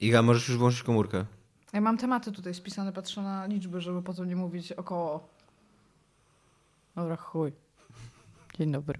Iga, możesz już włączyć komórkę. Ja mam tematy tutaj spisane, patrzę na liczby, żeby potem nie mówić około. Dobra, chuj. Dzień dobry.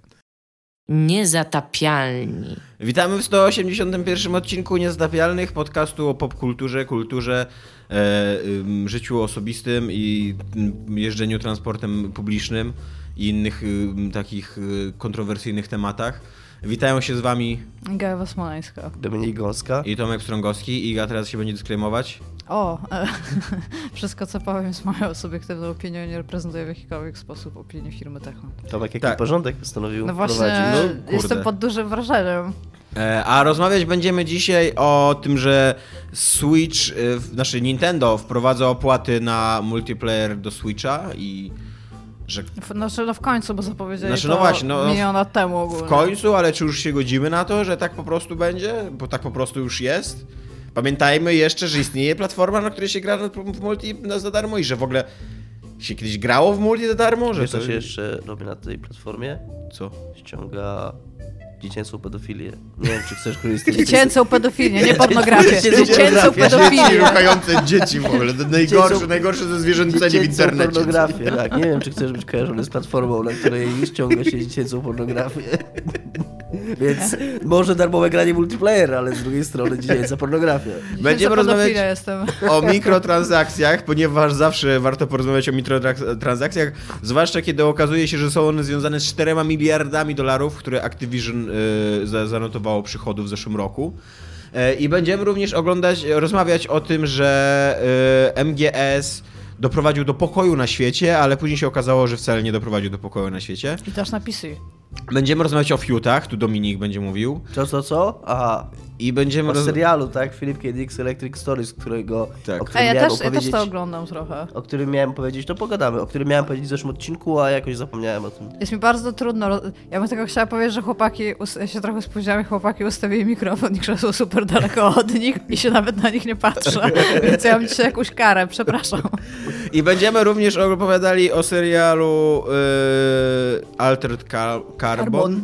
Niezatapialni. Witamy w 181 odcinku Niezdapialnych, podcastu o popkulturze, kulturze, e, ym, życiu osobistym i ym, jeżdżeniu transportem publicznym i innych ym, takich y, kontrowersyjnych tematach. Witają się z wami Gawa Smoleńska. Dominik Gąska. i Tomek Strągowski. Iga teraz się będzie dysklejmować. O, e, wszystko co powiem jest moją subiektywną opinią, nie reprezentuje w jakikolwiek sposób opinii firmy Techno. Tomek jaki Tak. porządek postanowił No właśnie. No, kurde. jestem pod dużym wrażeniem. E, A rozmawiać będziemy dzisiaj o tym, że Switch, y, w- znaczy Nintendo wprowadza opłaty na multiplayer do Switcha i że znaczy, no w końcu, bo zapowiedzieli Znaczy, to no właśnie, no, milion lat temu ogólnie. w końcu, ale czy już się godzimy na to, że tak po prostu będzie? Bo tak po prostu już jest. Pamiętajmy jeszcze, że istnieje platforma, na której się gra na- w multi na- za darmo i że w ogóle się kiedyś grało w multi za darmo, że Wiesz to... co się jeszcze robi na tej platformie? Co? Ściąga dziecięcą pedofilię. Nie wiem, czy chcesz korzystać Dziecięcą pedofilię, nie pornografię. Dziecięcą pedofilię. ruchające dzieci w ogóle, to najgorsze, najgorsze ze zwierzęcenie w internecie. pornografię, tak. Nie wiem, czy chcesz być kojarzony z platformą, na której ściąga się dziecięcą pornografię. Więc może darmowe granie multiplayer, ale z drugiej strony dziecięca pornografia. Będziemy rozmawiać jestem. o mikrotransakcjach, ponieważ zawsze warto porozmawiać o mikrotransakcjach, zwłaszcza kiedy okazuje się, że są one związane z 4 miliardami dolarów, które Activision zanotowało przychodów w zeszłym roku. E, I będziemy również oglądać, rozmawiać o tym, że y, MGS doprowadził do pokoju na świecie, ale później się okazało, że wcale nie doprowadził do pokoju na świecie. I też na PC. Będziemy rozmawiać o fiutach, tu Dominik będzie mówił. Co, co, co? Aha, I będziemy o roz... serialu, tak? Philip K. Dick's Electric Stories, którego, Tak. o którym Ej, ja miałem też, ja też opowiedzieć... to oglądam trochę. o którym miałem powiedzieć, to pogadamy, o którym miałem powiedzieć w zeszłym odcinku, a jakoś zapomniałem o tym. Jest mi bardzo trudno. Ja bym tylko chciała powiedzieć, że chłopaki, ja się trochę spóźniałam, i chłopaki ustawili mikrofon i krzesło super daleko od nich i się nawet na nich nie patrzę. Więc ja mam dzisiaj jakąś karę, przepraszam. I będziemy również opowiadali o serialu y, Altered Car- Carbon, Carbon.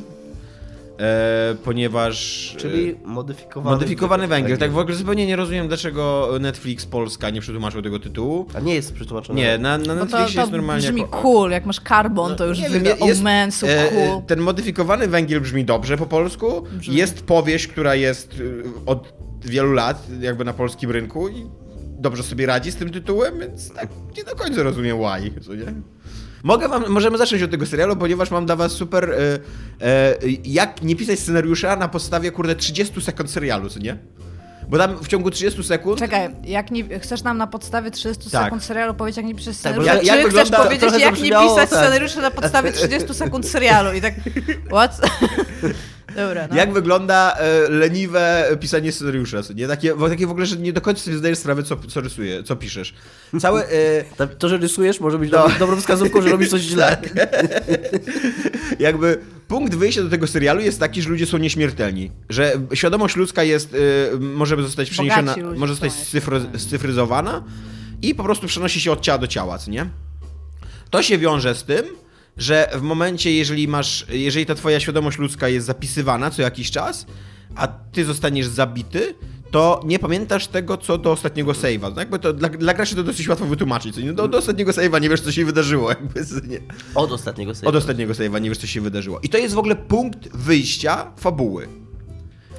E, ponieważ... Czyli e, modyfikowany... modyfikowany węgiel. Tak w ogóle zupełnie nie rozumiem, dlaczego Netflix Polska nie przetłumaczył tego tytułu. A nie jest przetłumaczone. Nie, na, na to, Netflixie to jest normalnie brzmi jako... cool, jak masz carbon, to już Nie wygląda, wiem, jest- oh man, so e, cool. Ten modyfikowany węgiel brzmi dobrze po polsku. Brzmi. Jest powieść, która jest y, od wielu lat jakby na polskim rynku i dobrze sobie radzi z tym tytułem, więc tak nie do końca rozumiem why, co nie? Mogę wam, możemy zacząć od tego serialu, ponieważ mam dla was super e, e, jak nie pisać scenariusza na podstawie kurde 30 sekund serialu, co nie? Bo tam w ciągu 30 sekund Czekaj, jak nie, chcesz nam na podstawie 30 Tak. sekund serialu powiedzieć, jak nie piszesz Tak, scenariusza, jak- czy chcesz powiedzieć, jak nie pisać tak. scenariusza na podstawie 30 sekund serialu i tak, what? Dobra, no. Jak wygląda e, leniwe pisanie scenariusza? Nie? Takie, takie w ogóle, że nie do końca sobie zdajesz sprawę, co, co rysuje, co piszesz. Całe, e, To, to, że rysujesz, może być No. dobrą- dobrą wskazówką, że robisz coś źle. jakby punkt wyjścia do tego serialu jest taki, że ludzie są nieśmiertelni. Że świadomość ludzka jest, e, może zostać przeniesiona, może zostać są scyfro, scyfryzowana i po prostu przenosi się od ciała do ciała, co nie? To się wiąże z tym, że w momencie, jeżeli masz, jeżeli ta twoja świadomość ludzka jest zapisywana co jakiś czas, a ty zostaniesz zabity, to nie pamiętasz tego, co do ostatniego save'a. No jakby to dla, dla graczy to dosyć łatwo wytłumaczyć. Co nie? Do, do ostatniego save'a nie wiesz, co się wydarzyło. Jakby, nie? Od ostatniego save'a. Od ostatniego save'a nie wiesz, co się wydarzyło. I to jest w ogóle punkt wyjścia fabuły.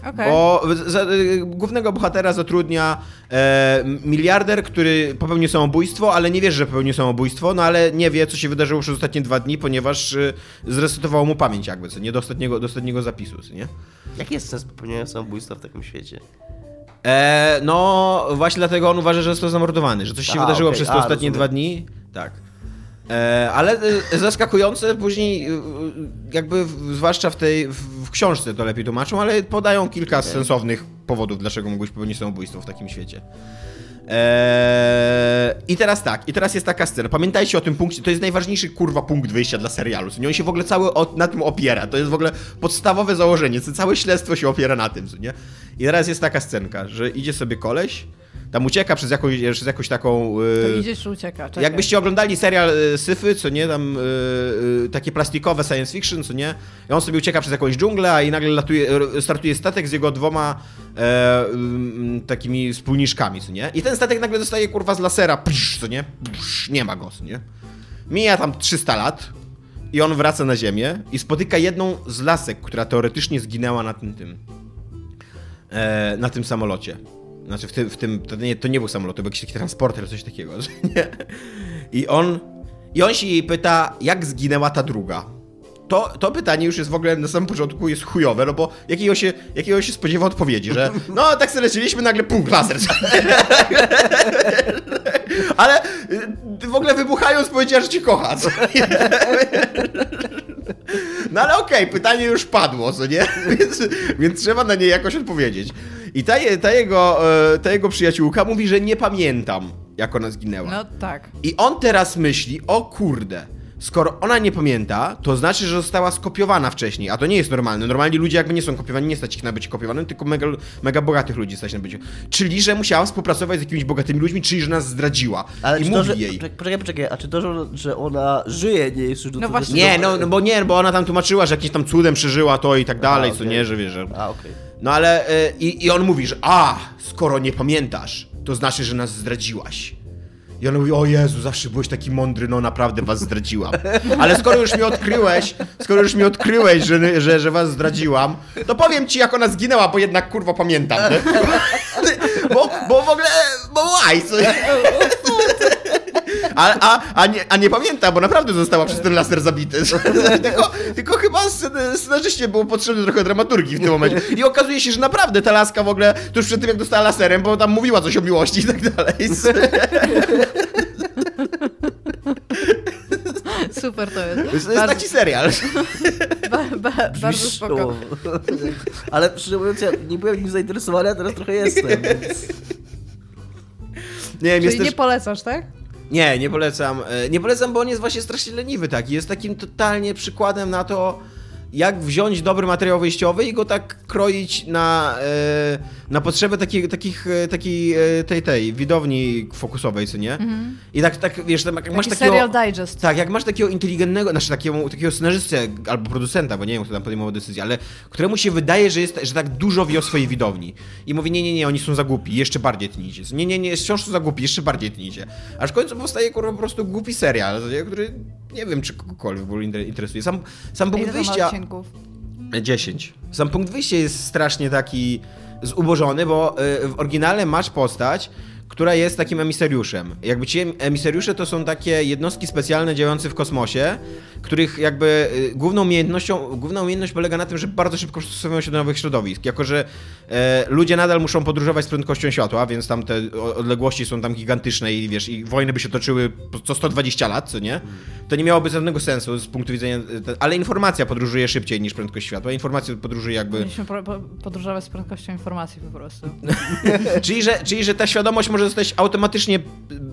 Okej. Bo za, y, głównego bohatera zatrudnia e, miliarder, który popełnił samobójstwo, ale nie wiesz, że popełnił samobójstwo, no ale nie wie, co się wydarzyło przez ostatnie dwa dni, ponieważ y, zresetowało mu pamięć jakby, co nie? Do ostatniego, do ostatniego zapisu, co nie? Jaki jest sens popełniania samobójstwa w takim świecie? E, no, właśnie dlatego on uważa, że został zamordowany, że coś się A, wydarzyło okej, przez te a, ostatnie rozumiem. dwa dni. Tak. E, ale e, zaskakujące później, e, jakby zwłaszcza w tej, w, książce to lepiej tłumaczą, ale podają kilka sensownych powodów, dlaczego mógłbyś popełnić samobójstwo w takim świecie. Eee, I teraz tak, i teraz jest taka scena. Pamiętajcie o tym punkcie, to jest najważniejszy kurwa punkt wyjścia dla serialu. co Nie on się w ogóle cały o, na tym opiera. To jest w ogóle podstawowe założenie. Całe śledztwo się opiera na tym, co nie? I teraz jest taka scenka, że idzie sobie koleś, tam ucieka przez jakąś, przez jakąś taką... To y, idzie czy ucieka? Czekaj. Jakbyście oglądali serial y, Syfy, co nie, tam y, takie plastikowe science fiction, co nie, i on sobie ucieka przez jakąś dżunglę, a i nagle latuje, startuje statek z jego dwoma e, takimi wspólniczkami, co nie, i ten statek nagle dostaje kurwa z lasera, psz, co nie, psz, nie ma go, co nie. Mija tam 300 lat i on wraca na ziemię i spotyka jedną z lasek, która teoretycznie zginęła na tym, tym e, na tym samolocie. Znaczy w tym, w tym to, nie, to nie był samolot, to był jakiś taki transporter, coś takiego. Nie? I on, I on się jej pyta, jak zginęła ta druga. To, to pytanie już jest w ogóle na samym początku jest chujowe, no bo jakiego się, jakiego się spodziewa odpowiedzi, że no tak sobie leciliśmy, nagle punkt laser. Ale y, w ogóle wybuchając powiedziała, że cię kocha. No ale okej, pytanie już padło, co nie? Więc, więc trzeba na nie jakoś odpowiedzieć. I ta, je- ta, jego, e, ta jego przyjaciółka mówi, że nie pamiętam, jak ona zginęła. No tak. I on teraz myśli, o kurde, skoro ona nie pamięta, to znaczy, że została skopiowana wcześniej, a to nie jest normalne. Normalni ludzie jakby nie są kopiowani, nie stać ich na bycie kopiowanym, tylko mega, mega bogatych ludzi stać na bycie. Czyli, że musiała współpracować z jakimiś bogatymi ludźmi, czyli, że nas zdradziła. Ale I czy mówi to, że, jej. Poczekaj, poczekaj, a czy to, że, ona żyje, nie jest już do No właśnie. Nie, no, no bo nie, bo ona tam tłumaczyła, że jakimś tam cudem przeżyła to i tak dalej, co okej. nie, że wiesz, że... A, okej. No ale y, i, on mówi, że a, skoro nie pamiętasz, to znaczy, że nas zdradziłaś. I on mówi, o Jezu, zawsze byłeś taki mądry, no naprawdę was zdradziłam. Ale skoro już mnie odkryłeś, skoro już mnie odkryłeś, że, że, że was zdradziłam, to powiem ci, jak ona zginęła, bo jednak kurwa pamiętam. Nie? Bo, bo w ogóle, bo łaj? A, a, a, nie, a nie pamięta, bo naprawdę została przez ten laser zabity. tylko, tylko chyba scen- scenarzyście było potrzebne trochę dramaturgii w tym momencie. I okazuje się, że naprawdę ta laska w ogóle, tuż przed tym jak dostała laserem, bo tam mówiła coś o miłości i tak dalej. Super to jest. To jest, bardzo, taki serial. ba, ba, bardzo spoko. Ale szczerze mówiąc, ja nie byłem nim zainteresowany, a teraz trochę jestem. Więc... Nie Czyli też... nie polecasz, tak? Nie, nie polecam. E, Nie polecam, bo on jest właśnie strasznie leniwy, tak. Jest takim totalnie przykładem na to, jak wziąć dobry materiał wyjściowy i go tak kroić na, e, na potrzeby takiej, takich, e, takiej tej, tej widowni fokusowej, co nie? I tak, tak, wiesz, jak masz Taki takiego... serial digest. Tak, jak masz takiego inteligentnego, znaczy takiego, takiego scenarzystę albo producenta, bo nie wiem, kto tam podejmował decyzję, ale któremu się wydaje, że, jest, że tak dużo wie o swojej widowni. I mówi, nie, nie, nie, oni są za głupi, jeszcze bardziej tnijcie. Nie, nie, nie, wciąż są za głupi, jeszcze bardziej tnijcie. Aż w końcu powstaje kurwa, po prostu głupi serial, który nie wiem, czy kogokolwiek w ogóle inter- interesuje. Sam, sam punkt wyjścia... odcinków? 10. Sam punkt wyjścia jest strasznie taki zubożony, bo y, w oryginale masz postać, która jest takim emisariuszem. Jakby ci em- emisariusze to są takie jednostki specjalne działające w kosmosie, których jakby y, główną umiejętnością, główna umiejętność polega na tym, że bardzo szybko przystosowują się do nowych środowisk. Jako, że e, ludzie nadal muszą podróżować z prędkością światła, więc tam te odległości są tam gigantyczne i wiesz, i wojny by się toczyły co 120 lat, co nie? To nie miałoby żadnego sensu z punktu widzenia, te- ale informacja podróżuje szybciej niż prędkość światła. Informacja podróżuje jakby Powinniśmy po, po, podróżować z prędkością informacji po prostu. Czyli że, czyli, że ta świadomość może zostać automatycznie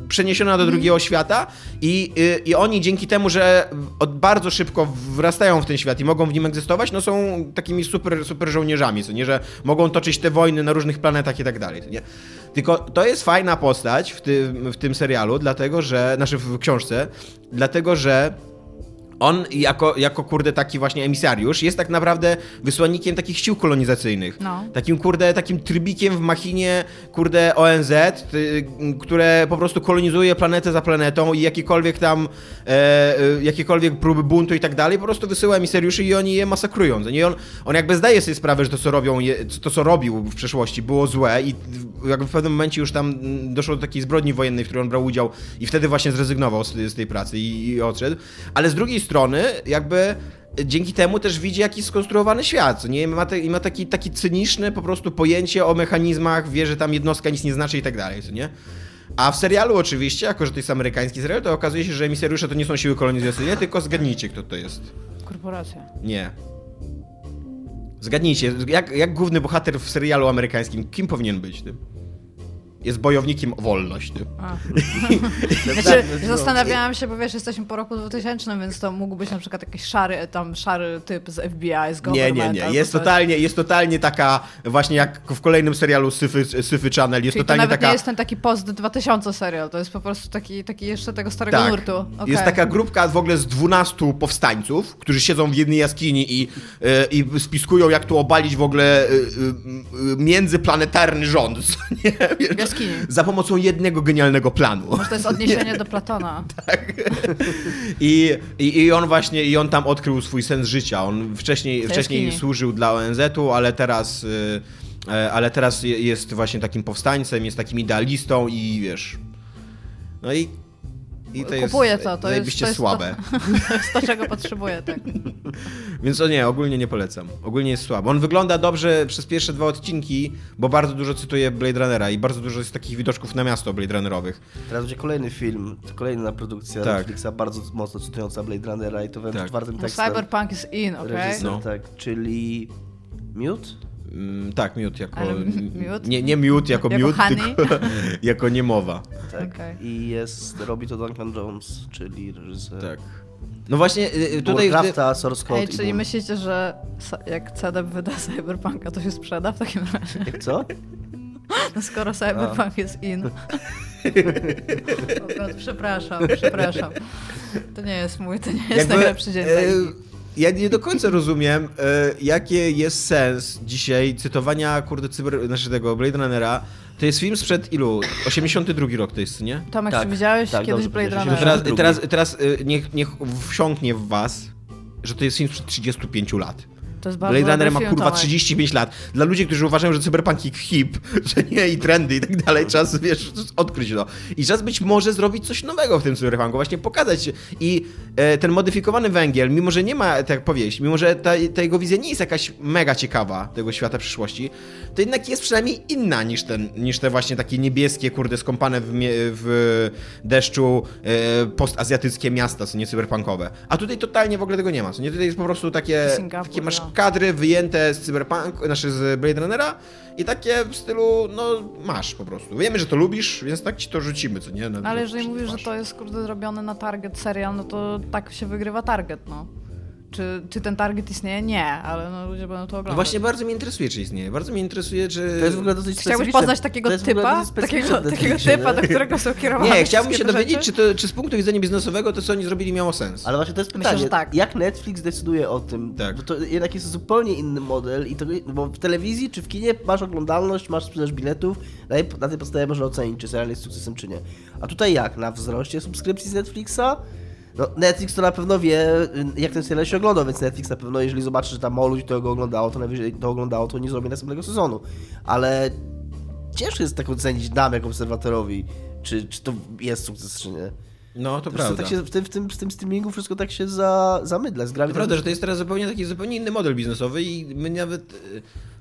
przeniesiona do drugiego świata i, y, i oni dzięki temu, że od bardzo szybko wrastają w ten świat i mogą w nim egzystować, no są takimi super, super żołnierzami, co nie, że mogą toczyć te wojny na różnych planetach i tak dalej, nie. Tylko to jest fajna postać w tym, w tym serialu, dlatego że, znaczy w książce, dlatego że on jako, jako kurde taki właśnie emisariusz jest tak naprawdę wysłannikiem takich sił kolonizacyjnych. No. Takim kurde, takim trybikiem w machinie kurde ONZ, ty, które po prostu kolonizuje planetę za planetą i jakiekolwiek tam e, e, jakiekolwiek próby buntu i tak dalej, po prostu wysyła emisariuszy i oni je masakrują. I on, on jakby zdaje sobie sprawę, że to co robią, je, to co robił w przeszłości było złe i jakby w pewnym momencie już tam mm, doszło do takiej zbrodni wojennej, w której on brał udział i wtedy właśnie zrezygnował z, z tej pracy i, i odszedł. Ale z drugiej strony jakby dzięki temu też widzi jaki jest skonstruowany świat, nie? Ma, te, ma taki, taki cyniczny po prostu pojęcie o mechanizmach, wie, że tam jednostka nic nie znaczy i tak dalej, co nie? A w serialu oczywiście, jako że to jest amerykański serial, to okazuje się, że emisariusze to nie są siły kolonizacyjne, tylko zgadnijcie, kto to jest. Korporacja. Nie. Zgadnijcie, jak, jak główny bohater w serialu amerykańskim, kim powinien być? Ty? Jest bojownikiem o wolność. Znaczy, no, zastanawiałam się, bo wiesz, jesteśmy po roku 2000, więc to mógł być na przykład jakiś szary, tam szary typ z FBI, z Nie, government. nie, nie. albo Jest totalnie, jest totalnie taka, właśnie jak w kolejnym serialu Syfy, Syfy Channel, jest Czyli to totalnie nawet taka... nie jest ten taki post 2000 serial, to jest po prostu taki, taki jeszcze tego starego Tak. nurtu. Okej. Jest taka grupka w ogóle z 12 powstańców, którzy siedzą w jednej jaskini i, e, i spiskują, jak tu obalić w ogóle e, e, międzyplanetarny rząd. Nie? Wiesz, jaskini. Za pomocą jednego genialnego planu. Może to jest odniesienie do Platona. I, i, I on właśnie, i on tam odkrył swój sens życia. On wcześniej, wcześniej służył dla ONZ-u, ale teraz, y, e, ale teraz je- jest właśnie takim powstańcem, jest takim idealistą i wiesz. No i. I to Kupuję jest to, to jest, to jest słabe. To, to jest to, czego potrzebuję, tak. Więc o nie, ogólnie nie polecam. Ogólnie jest słaby. On wygląda dobrze przez pierwsze dwa odcinki, bo bardzo dużo cytuje Blade Runnera i bardzo dużo jest takich widoczków na miasto Blade Runnerowych. Teraz będzie kolejny film, kolejna produkcja Tak. Netflixa, bardzo mocno cytująca Blade Runnera i to we Tak. czwartym No, tekstem. cyberpunk jest in, okej? Reżyser, No. tak, czyli Mute? Mm, tak, miód jako. Miód? Nie, nie miód jako, Jako miód, tylko jako niemowa. Tak. Okej. I jest, robi to Duncan Jones, czyli reżyser Tak. No właśnie, y, y, tutaj. Warcrafta, Source Code Ej, i czyli Doom. myślicie, że jak CDEP wyda Cyberpunka, to się sprzeda w takim razie? Jak co? No skoro Cyberpunk jest in. O God, przepraszam, przepraszam. To nie jest mój, to nie jest Jakby, najlepszy dzień. e. Ja nie do końca rozumiem, e, jaki jest sens dzisiaj cytowania, kurde, cyber, znaczy tego Blade Runnera. To jest film sprzed ilu? 82 rok to jest, nie? Tomek, tak, czy widziałeś tak, kiedyś dobrze Blade Runnera? teraz, teraz, teraz niech, niech wsiąknie w was, że to jest film sprzed 35 lat. To jest bardzo Blade Runner ma kurwa Tomek. 35 lat. Dla ludzi, którzy uważają, że cyberpunk hip, że nie i trendy i tak dalej, czas, wiesz, odkryć to. I czas być może zrobić coś nowego w tym cyberpunku, właśnie pokazać. I e, ten modyfikowany węgiel, mimo że nie ma, tak jak powiedzieć, mimo że ta, ta jego wizja nie jest jakaś mega ciekawa tego świata przyszłości, to jednak jest przynajmniej inna niż, ten, niż te właśnie takie niebieskie, kurde, skąpane w, w deszczu e, postazjatyckie miasta, co nie cyberpunkowe. A tutaj totalnie w ogóle tego nie ma, co nie? Tutaj jest po prostu takie, takie masz no. Kadry wyjęte z Cyberpunk, znaczy z Blade Runnera i takie w stylu, no masz po prostu. Wiemy, że to lubisz, więc tak ci to rzucimy, co nie? No, ale jeżeli mówisz, że masz. to jest kurde zrobiony na target serial, no to tak się wygrywa target, no. Czy, czy ten target istnieje? Nie, ale no, ludzie będą to No oglądać. właśnie bardzo mnie interesuje, czy istnieje. Bardzo mnie interesuje, czy... To jest w ogóle dosyć Chciałbyś poznać takiego typa, takiego, takiego typa, do którego są kierowane Nie, chciałbym się dowiedzieć, czy, to, czy z punktu widzenia biznesowego to, co oni zrobili, miało sens. Ale właśnie to jest Myślę, pytanie, że tak. jak Netflix decyduje o tym? Tak. Bo to jednak jest zupełnie inny model i to, bo w telewizji czy w kinie masz oglądalność, masz sprzedaż biletów, na, tej- na tej podstawie można ocenić, czy serial jest sukcesem, czy nie. A tutaj jak? Na wzroście subskrypcji z Netflixa? No, Netflix to na pewno wie, y, jak ten serial się ogląda, więc Netflix na pewno, jeżeli zobaczy, że tam mało ludzi to go oglądało, to najwyżej to oglądało, to nie zrobi następnego sezonu. Ale ciężko jest tak ocenić nam, jako obserwatorowi, czy, czy to jest sukces, czy nie. No, to prostu prawda. tak się w, tym, w, tym, w tym streamingu wszystko tak się za, zamydla, zgra. To prawda, że to jest teraz zupełnie taki zupełnie inny model biznesowy i my nawet e,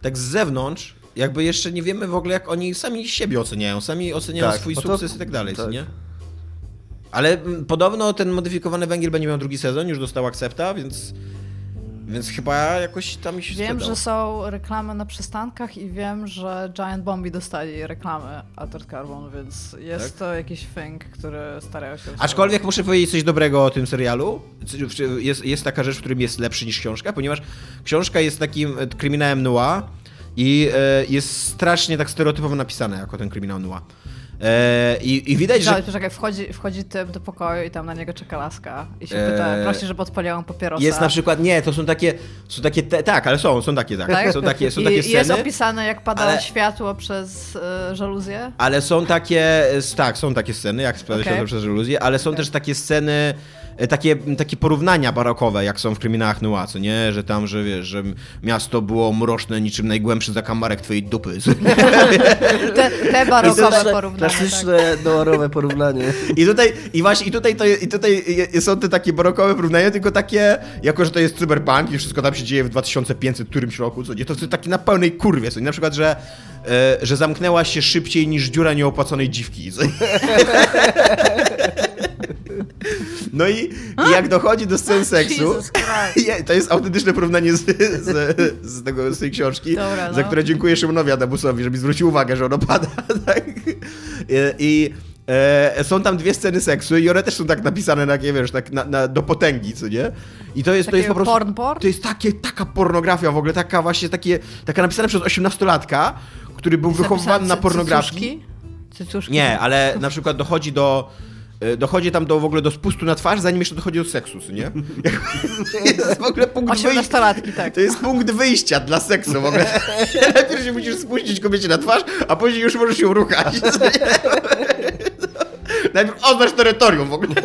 tak z zewnątrz jakby jeszcze nie wiemy w ogóle, jak oni sami siebie oceniają, sami oceniają Tak, swój to- sukces i tak dalej, tak. nie? Ale podobno ten modyfikowany węgiel będzie miał drugi sezon, już dostał akcepta, więc więc chyba jakoś tam się Wiem, że są reklamy na przystankach i wiem, że Giant Bombi dostali reklamy Altered Carbon, więc jest Tak? to jakiś thing, który starają się... Aczkolwiek muszę powiedzieć coś dobrego o tym serialu. Jest, jest taka rzecz, w którym jest lepszy niż książka, ponieważ książka jest takim kryminałem noir i e, jest strasznie tak stereotypowo napisana jako ten kryminał noir. E, i, I widać, że. Poczekaj, wchodzi, wchodzi typ do pokoju i tam na niego czeka laska i się Eee, pyta, prosi, żeby odpaliła papierosa. jest na przykład, nie, to są takie, są takie, te, tak, ale są, są takie, tak, Tak? są takie, są I, takie I jest sceny. opisane, jak pada ale- światło przez y, żaluzję. Ale są takie, tak, są takie sceny, jak Okej. się to przez iluzję, ale są też takie sceny, e, takie, takie porównania barokowe, jak są w kryminałach co nie? Że tam, że wiesz, że miasto było mroczne niczym najgłębszy zakamarek twojej dupy. Te, te barokowe Klasyczne, porównania. Tak. klasyczne noirowe porównanie. I tutaj, i właśnie, i tutaj, to, i tutaj są te takie barokowe porównania, tylko takie, jako że to jest cyberpunk i wszystko tam się dzieje w 2500 którymś roku, co nie, to jest takie na pełnej kurwie, co nie? Na przykład, że, e, że zamknęła się szybciej niż dziura nieopłaconej dziwki. Nie? No i, i jak dochodzi do scen seksu, to jest autentyczne porównanie z, z, z, tego, z tej książki, Dobra, za no. które dziękuję Szymonowi Adamusowi, żeby zwrócił uwagę, że ono pada. Tak? I, e, są tam dwie sceny seksu i one też są tak napisane, na, takie, wiesz, tak na, na, do potęgi, co nie? I to jest, to jest po prostu... porn porn? To jest takie, taka pornografia w ogóle, taka właśnie, takie, taka napisana przez 18-latka, który był wychowywany na pornografii. cycuszki? Cycuszki? Nie, ale na przykład dochodzi do. E, Dochodzi tam do w ogóle do spustu na twarz, zanim jeszcze dochodzi do seksu, nie? jest w ogóle punkt wyjścia. Tak. To jest punkt wyjścia dla seksu w ogóle. Najpierw się musisz spuścić kobiecie na twarz, a później już możesz ją ruchać. Najpierw oznacz terytorium w ogóle.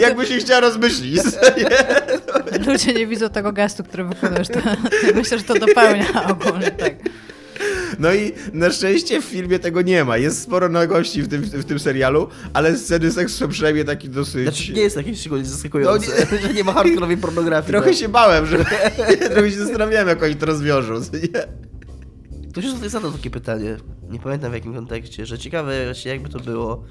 Jakby się chciała rozmyślić. Ludzie nie widzą tego gestu, który wykonujesz. Myślę, że to dopełnia ogólnie, tak. No i na szczęście w filmie tego nie ma. Jest sporo nagości w tym, w tym serialu, ale sceny seksu są przynajmniej takie dosyć... Znaczy nie jest jakieś szczególnie zaskakujące, No że nie ma hardkorowej pornografii. Trochę tak. się bałem, że trochę się zastanawiałem, jak oni to rozwiążą. Nie? Ktoś już zadał takie pytanie, nie pamiętam w jakim kontekście, że ciekawe właśnie jakby to było,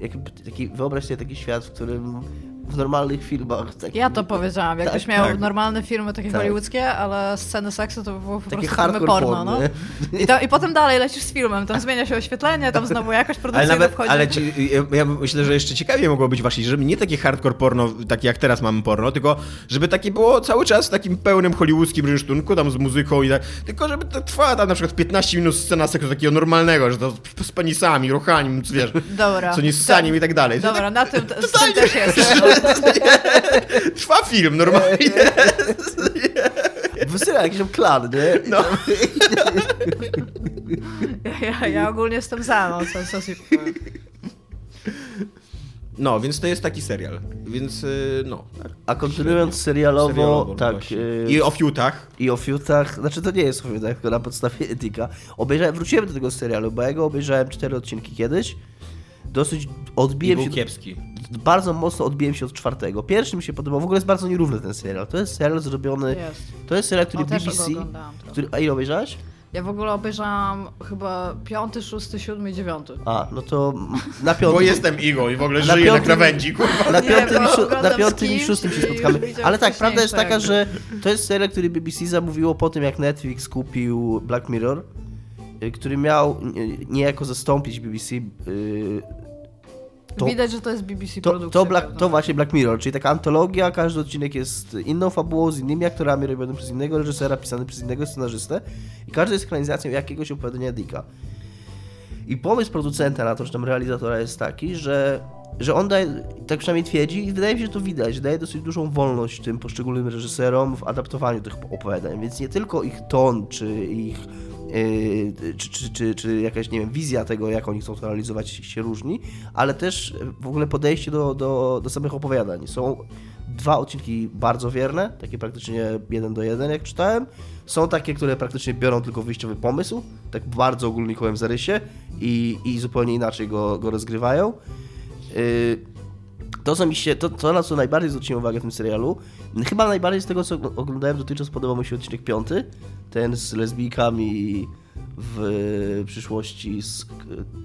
jakby taki, wyobraź sobie taki świat, w którym w normalnych filmach... Taki, Ja to powiedziałam. Jakbyś Tak, miał tak. normalne filmy takie Tak. hollywoodzkie, ale sceny seksu to by było po Takie prostu filmy porno, porn, no. I, to, I potem dalej lecisz z filmem, tam zmienia się oświetlenie, tam znowu jakoś Ale produkcja nawet, wchodzi. ale ci, ja, ja myślę, że jeszcze ciekawiej mogło być właśnie, żeby nie takie hardcore porno, takie jak teraz mamy porno, tylko żeby takie było cały czas w takim pełnym hollywoodzkim rynsztunku, tam z muzyką i tak, tylko żeby to trwała tam na przykład 15 minut scena seksu takiego normalnego, że to z penisami, ruchaniem, wiesz, Dobra. co nie z saniem i tak dalej. To Dobra, na tym, Totalnie. też jest. Trwa film normalnie. Wysyła jakiś tam klan, nie? No. Ja, ja ogólnie jestem za, no, co, co ci powiem. No, więc to jest taki serial. Więc y, no. Tak. A kontynuując serialowo, Serialowo, tak, właśnie. y, I o fiutach. i o fiutach, znaczy to nie jest o fiutach, tylko na podstawie etyka. Obejrzałem, wróciłem do tego serialu, bo ja go obejrzałem cztery odcinki kiedyś. Dosyć I odbiłem był się, kiepski. Bardzo mocno odbiłem się od czwartego. Pierwszy mi się podobał, w ogóle jest bardzo nierówny ten serial. To jest serial zrobiony, Jest. to jest serial, który O, BBC, który, a ile obejrzałeś? Ja w ogóle obejrzałam chyba piąty, szósty, siódmy i dziewiąty. A, no to na Bo piątym... jestem Igo i w ogóle Na żyję na piątym- krawędzi, kurwa. Na Nie, piątym, bo i, szó- na piątym i szóstym się spotkamy. Ale tak, prawda jest taka, że to jest serial, który BBC zamówiło po tym, jak Netflix kupił Black Mirror, y, który miał y, niejako zastąpić BBC. To, Widać, że to jest BBC to, produkcja. to, Black, to właśnie Black Mirror, czyli taka antologia, każdy odcinek jest inną fabułą, z innymi aktorami, robiony przez innego reżysera, pisany przez innego scenarzystę i każdy jest ekranizacją jakiegoś opowiadania Dicka. I pomysł producenta na to, że tam realizatora jest taki, że, że on daje, tak przynajmniej twierdzi i wydaje mi się, że to widać, daje dosyć dużą wolność tym poszczególnym reżyserom w adaptowaniu tych opowiadań, więc nie tylko ich ton, czy ich czy, czy, czy, czy jakaś, nie wiem, wizja tego, jak oni chcą to realizować się różni, ale też w ogóle podejście do, do, do samych opowiadań. Są dwa odcinki bardzo wierne, takie praktycznie jeden do jeden, jak czytałem. Są takie, które praktycznie biorą tylko wyjściowy pomysł, tak bardzo ogólnikowym zarysie i, i zupełnie inaczej go, go rozgrywają. Yy, to, co mi się, to, to na co najbardziej zwróciłem uwagę w tym serialu, chyba najbardziej z tego, co oglądałem dotychczas, podobał mi się odcinek piąty, ten z lesbijkami w przyszłości. Z,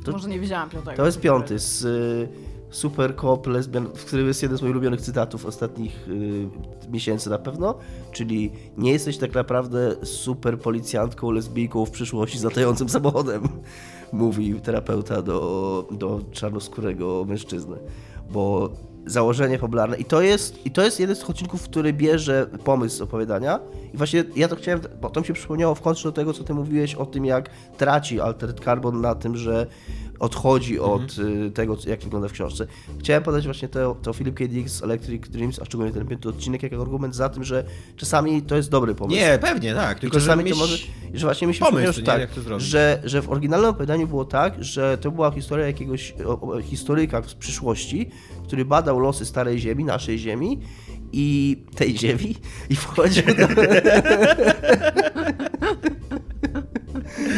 to, Może nie widziałam piątego. to jest piąty, z y, Super Cop Lesbian, w którym jest jeden z moich ulubionych cytatów ostatnich y, miesięcy na pewno, czyli nie jesteś tak naprawdę super policjantką, lesbijką w przyszłości z latającym samochodem, mówi terapeuta do, do czarnoskórego mężczyzny, bo założenie fabularne i to jest i to jest jeden z odcinków, który bierze pomysł opowiadania. I właśnie ja to chciałem, bo to mi się przypomniało w kontrze do tego, co ty mówiłeś o tym, jak traci Altered Carbon na tym, że odchodzi od y, tego, jak wygląda w książce. Chciałem podać właśnie to, to Philip K. Dick z Electric Dreams, a szczególnie ten piąty odcinek, jako argument za tym, że czasami to jest dobry pomysł. Nie, pewnie, tak. I Tylko, że czasami to może, że właśnie mi się pomysł, nie? tak, że, że w oryginalnym opowiadaniu było tak, że to była historia jakiegoś historyka z przyszłości, który badał losy starej ziemi, naszej ziemi i tej ziemi i wchodził do...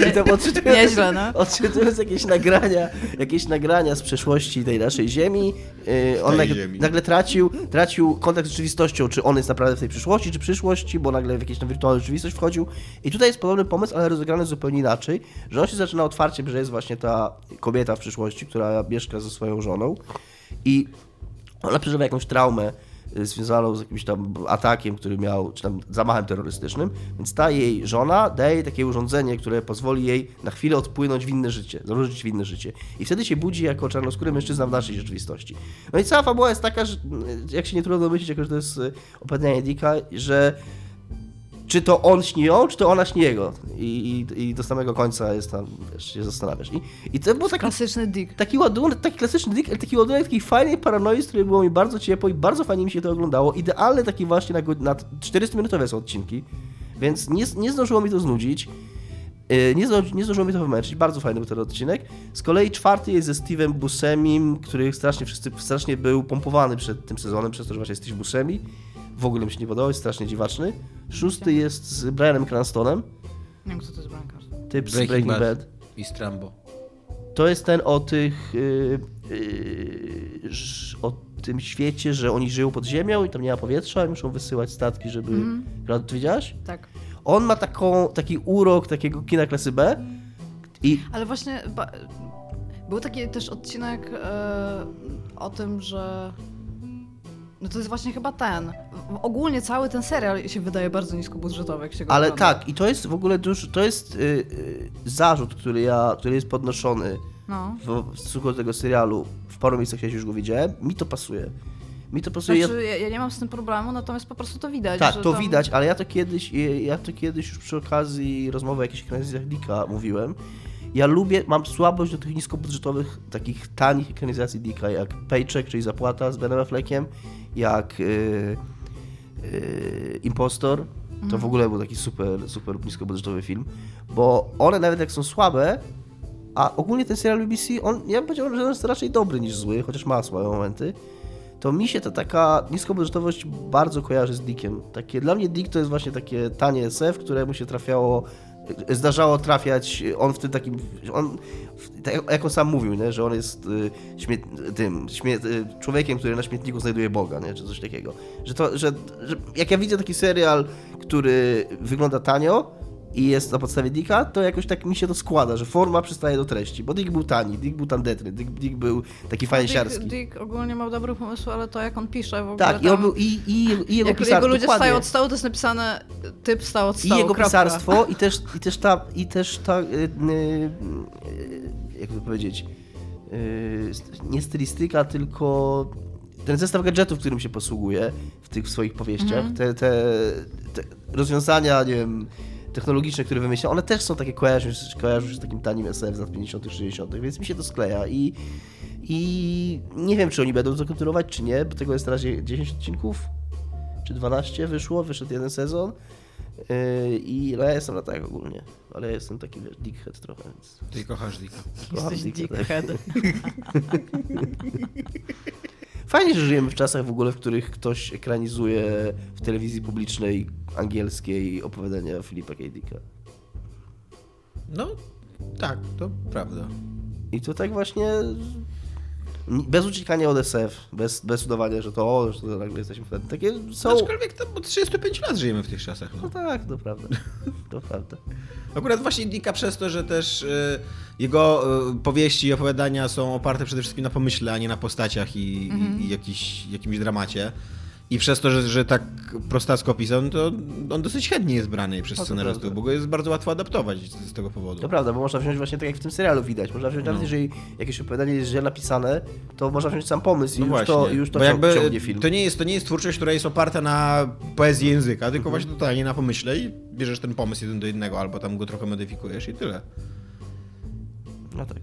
I tam odczytując, Nieźle, no. odczytując jakieś nagrania, jakieś nagrania z przeszłości tej naszej ziemi, yy, on Tej nagle, ziemi. nagle tracił, tracił kontakt z rzeczywistością, czy on jest naprawdę w tej przyszłości, czy przyszłości, bo nagle w jakąś tam wirtualną rzeczywistość wchodził. I tutaj jest podobny pomysł, ale rozegrany zupełnie inaczej, że on się zaczyna otwarcie, że jest właśnie ta kobieta w przyszłości, która mieszka ze swoją żoną i Ona przeżywa jakąś traumę y, związaną z jakimś tam atakiem, który miał, czy tam zamachem terrorystycznym, więc ta jej żona daje takie urządzenie, które pozwoli jej na chwilę odpłynąć w inne życie, zanurzyć w inne życie. I wtedy się budzi jako czarnoskóry mężczyzna w naszej rzeczywistości. No i cała fabuła jest taka, że y, jak się nie trudno domyślić, jako że to jest y, opowiadanie Dicka, że czy to on śni ją, czy to ona śni jego. I, i, i do samego końca jest tam, wiesz, się zastanawiasz. I, i to był taki, Klasyczny dick. taki ładunek, taki klasyczny dick, ale taki ładunek takiej fajnej paranoi, z której było mi bardzo ciepło i bardzo fajnie mi się to oglądało. Idealny taki właśnie na, na 400-minutowe są odcinki, więc nie, nie zdążyło mi to znudzić. Yy, Nie, zdąży, nie zdążyło mi to wymęczyć, bardzo fajny był ten odcinek. Z kolei czwarty jest ze Steve'em Busemim, który strasznie, wszyscy, strasznie był pompowany przed tym sezonem, przez to, że właśnie jest Steve Buscemi. W ogóle mi się nie podobał, jest strasznie dziwaczny. Szósty jest z Brianem Cranstonem, Nie wiem, kto to jest Branka. typ z Breaking Bad. Bad. I Strambo. To jest ten o tych. Yy, yy, o tym świecie, że oni żyją pod ziemią i tam nie ma powietrza i muszą wysyłać statki, żeby. Mm. Ty widziałaś? Tak. On ma taką, taki urok takiego kina klasy B i Ale właśnie ba- był taki też odcinek e, o tym, że. No to jest właśnie chyba ten. Ogólnie cały ten serial się wydaje bardzo niskobudżetowy, jak się go Ale ogląda. tak, i to jest w ogóle duży, to jest yy, zarzut, który ja, który jest podnoszony No. w, w stosunku do tego serialu. W paru miejscach ja już go widziałem. Mi to pasuje. Mi to pasuje. Ja- Znaczy, ja, ja nie mam z tym problemu, natomiast po prostu to widać. Tak, to tam... widać, ale ja to kiedyś, ja to kiedyś już przy okazji rozmowy o jakichś ekranizacjach Dicka mówiłem. Ja lubię, mam słabość do tych niskobudżetowych, takich tanich ekranizacji Dicka, jak Paycheck, czyli Zapłata z Benem Affleckiem, jak yy, yy, Impostor. To w ogóle był taki super, super niskobudżetowy film, bo one nawet jak są słabe, a ogólnie ten serial BBC, on, ja bym powiedział, że on jest raczej dobry niż zły, chociaż ma swoje momenty, to mi się ta taka niskobudżetowość bardzo kojarzy z Dickiem. Takie, dla mnie Dick to jest właśnie takie tanie SF, któremu się trafiało, zdarzało trafiać, on w tym takim, on, tak jak on sam mówił, nie, że on jest y, śmiet, tym, śmiet, y, człowiekiem, który na śmietniku znajduje Boga, nie, czy coś takiego. Że to, że, że jak ja widzę taki serial, który wygląda tanio, i jest na podstawie Dicka, to jakoś tak mi się to składa, że forma przystaje do treści, bo Dick był tani, Dick był tandetny, Dick, Dick był taki fajniasiarski. Dick, Dick ogólnie ma dobry pomysł, ale to jak on pisze w ogóle Tak, i tam, on był i, i, i jego jak pisarstwo. jego ludzie dokładnie. stają od stołu, to jest napisane typ stał od I stołu, jego kropka. pisarstwo, i też, i też ta, i też ta y, y, y, jak to powiedzieć, y, nie stylistyka, tylko ten zestaw gadżetów, którym się posługuje w tych swoich powieściach, Mhm. te, te, te rozwiązania, nie wiem, technologiczne, które wymyśla, one też są takie, kojarzą, się- kojarzą się z takim tanim SF z lat 50 60 więc mi się to skleja i i nie wiem, czy oni będą to kontynuować, czy nie, bo tego jest na razie 10 odcinków, czy 12 wyszło, wyszedł jeden sezon. Yy, I no ja jestem na tak ogólnie, ale ja jestem taki wiesz, dickhead trochę, więc Ty kochasz Dicka. kocham Jesteś dicka, dickhead. Fajnie, że żyjemy w czasach w ogóle, w których ktoś ekranizuje w telewizji publicznej angielskiej opowiadania Filipa K. Dicka. No, tak, to prawda. I to tak właśnie bez uciekania od SF, bez, bez udawania, że to o, że to nagle jesteśmy wtedy. Takie są... Aczkolwiek tam od 35 lat żyjemy w tych czasach. No No. tak, to prawda. To prawda. Akurat właśnie Dicka przez to, że też y, jego y, powieści i opowiadania są oparte przede wszystkim na pomyśle, a nie na postaciach i, i, i jakiś, jakimś dramacie. I przez to, że, że tak prostacko pisał, no to on dosyć chętnie jest brany przez to scenarystów, prawda. bo go jest bardzo łatwo adaptować z, tego powodu. To prawda, bo można wziąć właśnie tak jak w tym serialu widać. Można wziąć nawet No. jeżeli jakieś opowiadanie jest źle napisane, to można wziąć sam pomysł i No już właśnie, to, już to bo jakby ciągnie film. to nie, jest, to nie jest twórczość, która jest oparta na poezji języka, tylko Mhm. właśnie totalnie na pomyśle i bierzesz ten pomysł jeden do jednego, albo tam go trochę modyfikujesz i tyle. No tak.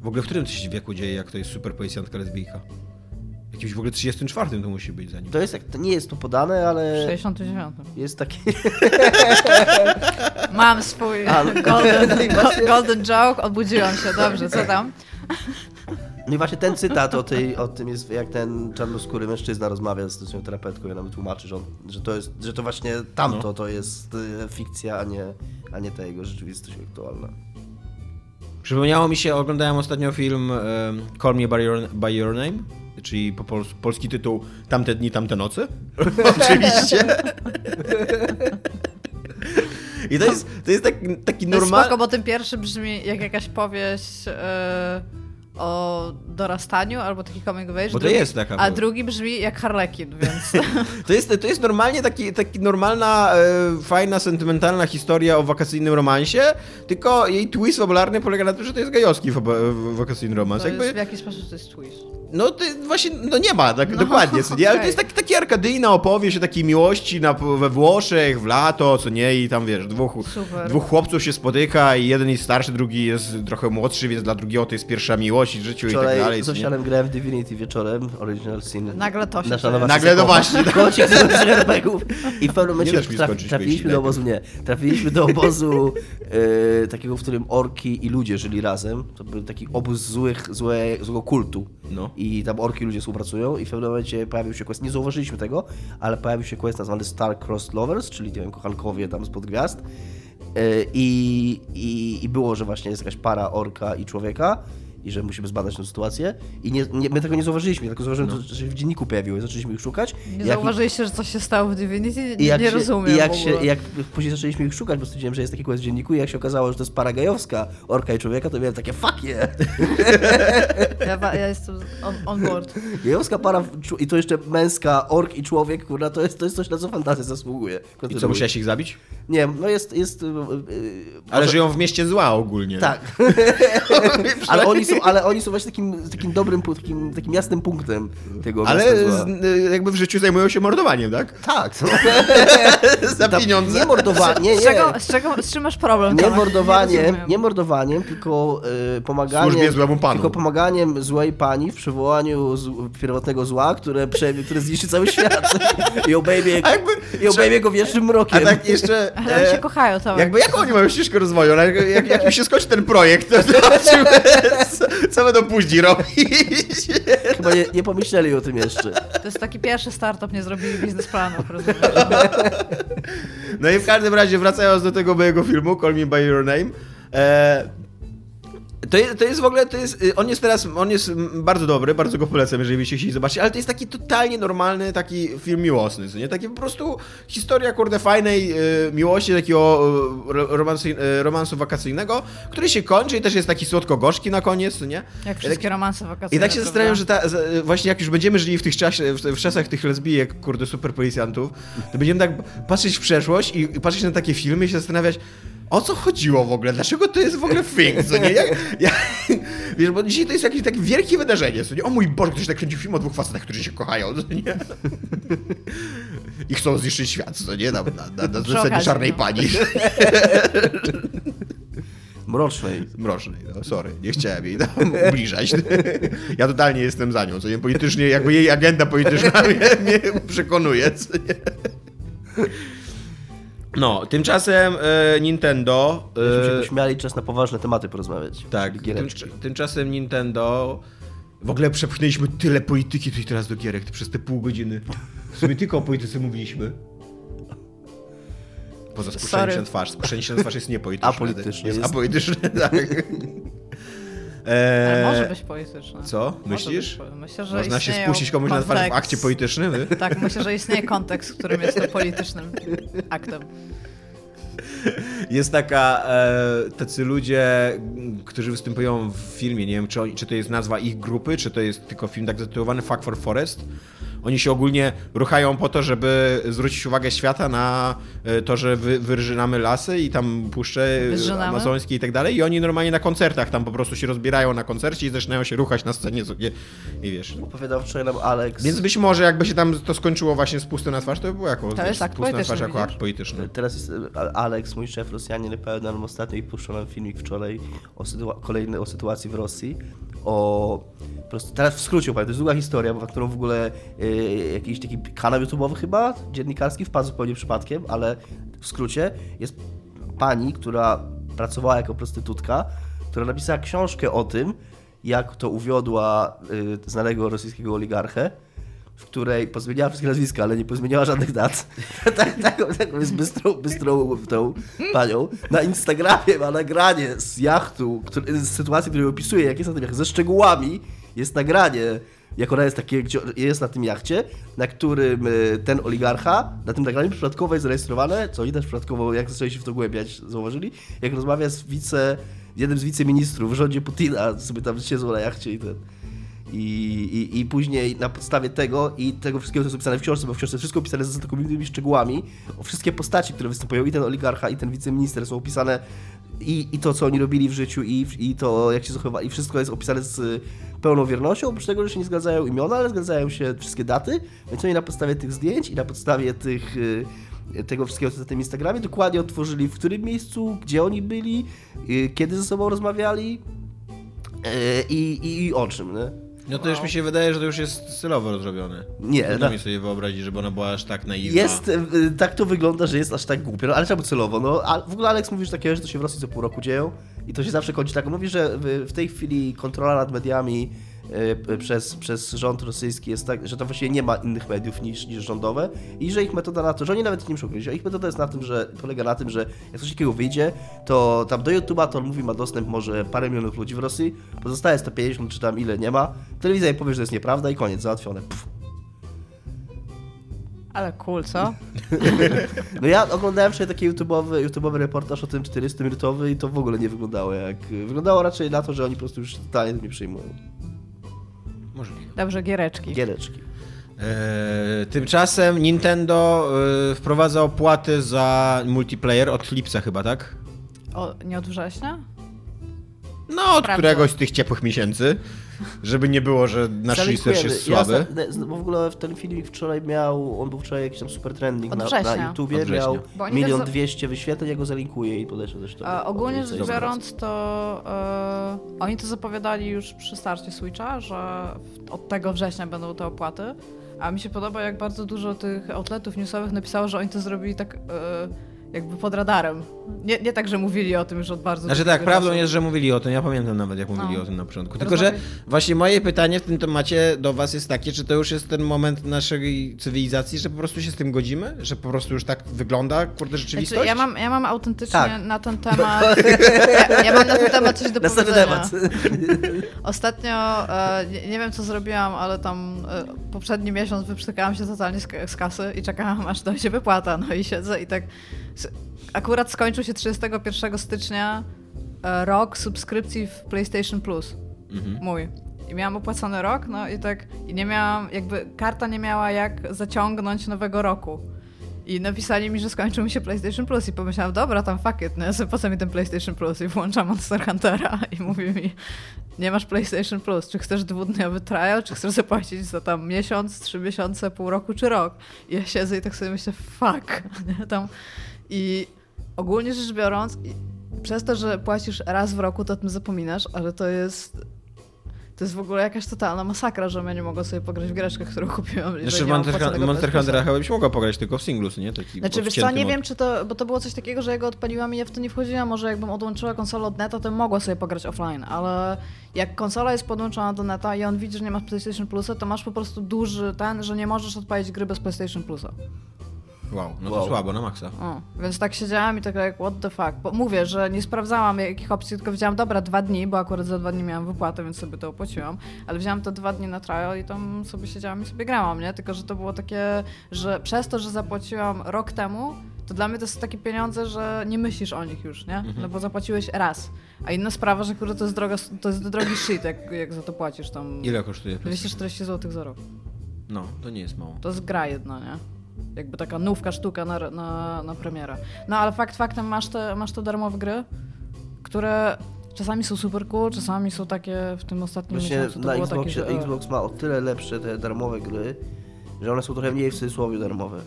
W ogóle w którym to się wieku dzieje, jak to jest super policjantka lesbijka? W jakimś w ogóle 34 to musi być zanim. To jest jak, to nie jest tu podane, ale 69. jest taki... Mam swój no. golden, go- golden joke, odbudziłam się, dobrze, co tam? No i właśnie ten cytat o, tej, o tym jest, jak ten czarnoskóry mężczyzna rozmawia z swoją terapeutką i ona mu tłumaczy, że, on, że, to jest, że to właśnie tamto No. to jest y, fikcja, a nie, a nie ta jego rzeczywistość aktualna. Przypomniało mi się, oglądałem ostatnio film Call Me By Your, by Your Name, czyli po pols polski tytuł Tamte dni, tamte noce. Oczywiście. I to jest, to jest tak, taki normalny... spoko, bo ten pierwszy brzmi jak jakaś powieść e, o dorastaniu, albo taki coming of age. Bo to drugi, jest taka, A drugi brzmi jak Harlekin, więc... To jest, to jest normalnie taki, taki normalna, e, fajna, sentymentalna historia o wakacyjnym romansie, tylko jej twist fabularny polega na tym, że to jest gejowski wakacyjny romans. To Jakby, jest, w jaki sposób to jest twist? no to właśnie, no nie ma, tak No, dokładnie, co nie? ale to jest taki, taki arkadyjna opowieść o takiej miłości na, we Włoszech, w lato, co nie, i tam wiesz, dwóch, Super. dwóch chłopców się spotyka i jeden jest starszy, drugi jest trochę młodszy, więc dla drugiego to jest pierwsza miłość w życiu i tak Wczoraj dalej. z? Osianem grałem w Divinity wieczorem, Original Sin. Nagle to się Nasza nowa Nagle, no właśnie, tak. Kocik z RPGów. I w pewnym momencie traf, trafiliśmy do obozu, nie, trafiliśmy do obozu e, takiego, w którym orki i ludzie żyli razem. To był taki obóz złych, złe, złego kultu. No. I tam orki i ludzie współpracują i w pewnym momencie pojawił się quest, nie zauważyliśmy tego, ale pojawił się quest nazwany Star Crossed Lovers, czyli nie wiem, kochankowie tam spod gwiazd. E, I, i, I było, że właśnie jest jakaś para orka i człowieka i że musimy zbadać tę sytuację. I nie, nie, my tego nie zauważyliśmy, tylko zauważyłem, że się w dzienniku pojawiło i zaczęliśmy ich szukać. Nie Jak- zauważyliście, że coś się stało w Divinity? i Nie, jak nie się, rozumiem I jak, się, jak później zaczęliśmy ich szukać, bo stwierdziłem, że jest taki quest w dzienniku i jak się okazało, że to jest para gejowska orka i człowieka, to miałem takie fuck yeah! Ja, ja jestem on, on board. Gejowska para i to jeszcze męska ork i człowiek, kurwa, to jest, to jest coś, na co fantazja zasługuje. I co, Kontynuuj. musiałeś ich zabić? Nie, no jest... jest yy, Ale może- żyją w mieście zła ogólnie. Tak. ale, oni są, ale oni są właśnie takim, takim dobrym, takim, takim jasnym punktem tego Ale z, y, jakby w życiu zajmują się mordowaniem, tak? Tak. Za pieniądze. Nie mordowanie, nie, Z, czego, z, czego, z czym masz problem? Nie mordowaniem, rozumiem. nie mordowaniem, tylko y, pomaganiem. Służbie złemu panu. Tylko pomaganiem złej pani w przywołaniu z, pierwotnego zła, które, prze, które zniszczy cały świat. I obejmie, A jakby- i obejmie go wiecznym A mrokiem. tak jeszcze... Ale oni e, się kochają, to. Jakby jaką oni mają ścieżkę rozwoju? Jak, jak, jak mi się skończy ten projekt, to, to co, co będą później robić? Chyba nie, nie pomyśleli o tym jeszcze. To jest taki pierwszy startup, nie zrobili biznesplanów, rozumiesz? No i w każdym razie, wracając do tego mojego filmu, Call Me By Your Name, e, to, je- to jest w ogóle, to jest, y, on jest teraz, on jest bardzo dobry, bardzo go polecam, jeżeli byście chcieli zobaczyć, ale to jest taki totalnie normalny taki film miłosny, nie? Taki po prostu historia, kurde, fajnej y, miłości, takiego y, ro- romansu, y, romansu wakacyjnego, który się kończy i też jest taki słodko-gorzki na koniec, nie? Jak wszystkie romanse wakacyjne. I tak się zastanawiam, że ta, z- właśnie jak już będziemy żyli w tych czasie, w, w czasach tych lesbijek, kurde, super policjantów, to będziemy tak patrzeć w przeszłość i, i patrzeć na takie filmy i się zastanawiać, o co chodziło w ogóle? Dlaczego to jest w ogóle thing, co nie? Jak, jak, wiesz, bo dzisiaj to jest jakieś takie wielkie wydarzenie, co nie? O mój Boże, ktoś tak kręcił film o dwóch facetach, którzy się kochają, co nie? I chcą zniszczyć świat, co nie? Na, na, na, na zasadzie czarnej no. pani. Mrocznej. Mrocznej, no sorry, nie chciałem jej tam ubliżać. Ja totalnie jestem za nią, co nie? Politycznie, jakby jej agenda polityczna mnie, mnie przekonuje, co nie? No, tymczasem e, Nintendo... Się E, pośmiali, czas na poważne tematy porozmawiać. tak, tym, tymczasem Nintendo... W ogóle przepchnęliśmy tyle polityki tutaj teraz do gierek przez te pół godziny. W sumie tylko o polityce mówiliśmy. Poza spuszczeniem się na twarz. Spuszczenie się na twarz jest niepolityczne. Apolityczne Jest, jest. apolityczne, tak. Ale Eee, może być polityczne. Co? Myślisz? być Myślę, że Można się spuścić komuś na twarz w kontekst- akcie politycznym? Tak, myślę, że istnieje kontekst, w którym jest to politycznym aktem. Jest taka, e, tacy ludzie, którzy występują w filmie, nie wiem, czy, oni, czy to jest nazwa ich grupy, czy to jest tylko film tak zatytułowany Fuck for Forest. Oni się ogólnie ruchają po to, żeby zwrócić uwagę świata na e, to, że wy, wyrżynamy lasy i tam puszcze Wyrzynamy? amazońskie i tak dalej. I oni normalnie na koncertach tam po prostu się rozbierają na koncercie i zaczynają się ruchać na scenie. I, i wiesz. Opowiadał wczoraj nam Alex. Więc być może jakby się tam to skończyło właśnie z pustem na twarz, to by było jako To jest akt pusty na twarz polityczny, jako akt polityczny. Teraz jest e, Alex, mój szef Rosjanin, opowiadał nam ostatnio i puszczał nam filmik wczoraj o sytua- kolejny o sytuacji w Rosji. O po prostu, teraz w skrócie opowiem, to jest długa historia, bo na którą w ogóle e, jakiś taki kanał YouTube'owy chyba, dziennikarski, wpadł zupełnie przypadkiem, ale w skrócie jest pani, która pracowała jako prostytutka, która napisała książkę o tym, jak to uwiodła y, znanego rosyjskiego oligarchę, w której pozmieniała wszystkie nazwiska, ale nie pozmieniała żadnych dat. tak, taką, taką jest bystrą, bystrą tą panią. Na Instagramie ma nagranie z jachtu, który, z sytuacji, której opisuje, jak jest na tym jachcie, ze szczegółami jest nagranie, jak ona jest, takie, gdzie jest na tym jachcie, na którym y, ten oligarcha, na tym nagraniu przypadkowo jest zarejestrowane, co oni też przypadkowo, jak zaczęli się w to głębiać, zauważyli, jak rozmawia z wice jednym z wiceministrów w rządzie Putina, sobie tam siedzą na jachcie i ten. I, i, I później na podstawie tego i tego wszystkiego, co jest opisane w książce, bo w książce wszystko opisane z takowymi szczegółami, wszystkie postaci, które występują, i ten oligarcha, i ten wiceminister są opisane i, i to, co oni robili w życiu, i, i to, jak się zachowali, i wszystko jest opisane z pełną wiernością, oprócz tego, że się nie zgadzają imiona, ale zgadzają się wszystkie daty, więc oni na podstawie tych zdjęć i na podstawie tych, y, tego wszystkiego, co na tym Instagramie, dokładnie otworzyli, w którym miejscu, gdzie oni byli, y, kiedy ze sobą rozmawiali i, i, i o czym, nie? No to już mi się wydaje, że to już jest stylowo zrobione. Nie, Trudno mi sobie wyobrazić, żeby ona była aż tak naiwna. Jest, y, tak to wygląda, że jest aż tak głupio, no, ale czemu celowo? No, a w ogóle Alex mówi, że takie rzeczy to się w Rosji co pół roku dzieją i to się zawsze kończy tak. Mówi, że w, tej chwili kontrola nad mediami przez, przez rząd rosyjski jest tak, że to właściwie nie ma innych mediów niż, niż rządowe i że ich metoda na to, że oni nawet nie muszą a ich metoda jest na tym, że polega na tym, że jak coś takiego wyjdzie, to tam do YouTube'a to on mówi ma dostęp może parę milionów ludzi w Rosji, pozostałe 150 czy tam ile nie ma, telewizja im powie, że to jest nieprawda i koniec, załatwione. Pff. Ale cool, co? No ja oglądałem wczoraj taki YouTube'owy, YouTube'owy reportaż o tym 400-minutowy i to w ogóle nie wyglądało jak... Wyglądało raczej na to, że oni po prostu już totalnie tym nie przyjmują. Możliwe. Dobrze, giereczki. Giereczki. Eee, tymczasem Nintendo e, wprowadza opłaty za multiplayer od Flipsa chyba, tak? O, nie od września? No, od któregoś z tych ciepłych miesięcy. Żeby nie było, że nasz research jest Ja słaby. zna- bo w ogóle ten filmik wczoraj miał, on był wczoraj jakiś tam super trending Od na, na YouTubie, miał milion też dwieście wyświetleń, ja go zalinkuję i podeślę zresztą. A ogólnie Coś rzecz biorąc, to e, oni to zapowiadali już przy starcie Switcha, że od tego września będą te opłaty. A mi się podoba, jak bardzo dużo tych outletów newsowych napisało, że oni to zrobili tak e, jakby pod radarem. Nie, nie tak, że mówili o tym już od bardzo Znaczy tak, prawdą czasu. jest, że mówili o tym, ja pamiętam nawet jak mówili No. o tym na początku. Tylko, że właśnie moje pytanie w tym temacie do was jest takie, czy to już jest ten moment naszej cywilizacji, że po prostu się z tym godzimy? Że po prostu już tak wygląda, kurde, rzeczywistość? Znaczy, ja, mam, ja mam autentycznie Tak. na ten temat. Ja, ja mam na ten temat coś do Następny powiedzenia. temat. Ostatnio, e, nie, nie wiem co zrobiłam, ale tam e, poprzedni miesiąc wyprztykałam się totalnie z, z kasy i czekałam aż dojdzie wypłata. No i siedzę i tak. Akurat skończył się 31 stycznia e, rok subskrypcji w PlayStation Plus. Mhm. Mój. I miałam opłacony rok, no i tak. I nie miałam, jakby karta nie miała jak zaciągnąć nowego roku. I napisali mi, że skończył mi się PlayStation Plus i pomyślałam, dobra, tam fuck it, no ja sobie po co mi ten PlayStation Plus i włączam Monster Huntera i mówi mi, nie masz PlayStation Plus, czy chcesz dwudniowy trial, czy chcesz zapłacić za tam miesiąc, trzy miesiące, pół roku czy rok. I ja siedzę i tak sobie myślę, fuck, nie, tam i ogólnie rzecz biorąc, przez to, że płacisz raz w roku, to o tym zapominasz, ale to jest to jest w ogóle jakaś totalna masakra, że ja nie mogę sobie pograć w greczkę, którą kupiłam. Jeszcze w Monster, Monster. Huntera chyba byś mogła pograć tylko w singles, nie? Taki Znaczy, wiesz co, nie wiem, czy to, bo to było coś takiego, że ja go odpaliłam i ja w to nie wchodziłam, może jakbym odłączyła konsolę od neta, to mogła sobie pograć offline, ale jak konsola jest podłączona do neta i on widzi, że nie masz PlayStation Plusa, to masz po prostu duży ten, że nie możesz odpalić gry bez PlayStation Plusa. Wow, no to Wow. słabo, na maksa. O, więc tak siedziałam i tak jak, what the fuck. Bo mówię, że nie sprawdzałam jakich opcji, tylko wzięłam, dobra, dwa dni, bo akurat za dwa dni miałam wypłatę, więc sobie to opłaciłam, ale wzięłam te dwa dni na trial i tam sobie siedziałam i sobie grałam, nie? Tylko, że to było takie, że przez to, że zapłaciłam rok temu, to dla mnie to są takie pieniądze, że nie myślisz o nich już, nie? No bo zapłaciłeś raz. A inna sprawa, że kurde, to jest droga, to jest drogi shit, jak, jak za to płacisz tam. Ile kosztuje? 240 zł za rok. No, to nie jest mało. To jest gra jedna, nie? Jakby taka nówka sztuka na, na, na premierę. No ale fakt faktem masz te, masz te darmowe gry, które czasami są super cool, czasami są takie w tym ostatnim Właśnie miesiącu to na Xboxie, takie, że... Xbox ma o tyle lepsze te darmowe gry, że one są trochę mniej w cudzysłowie darmowe.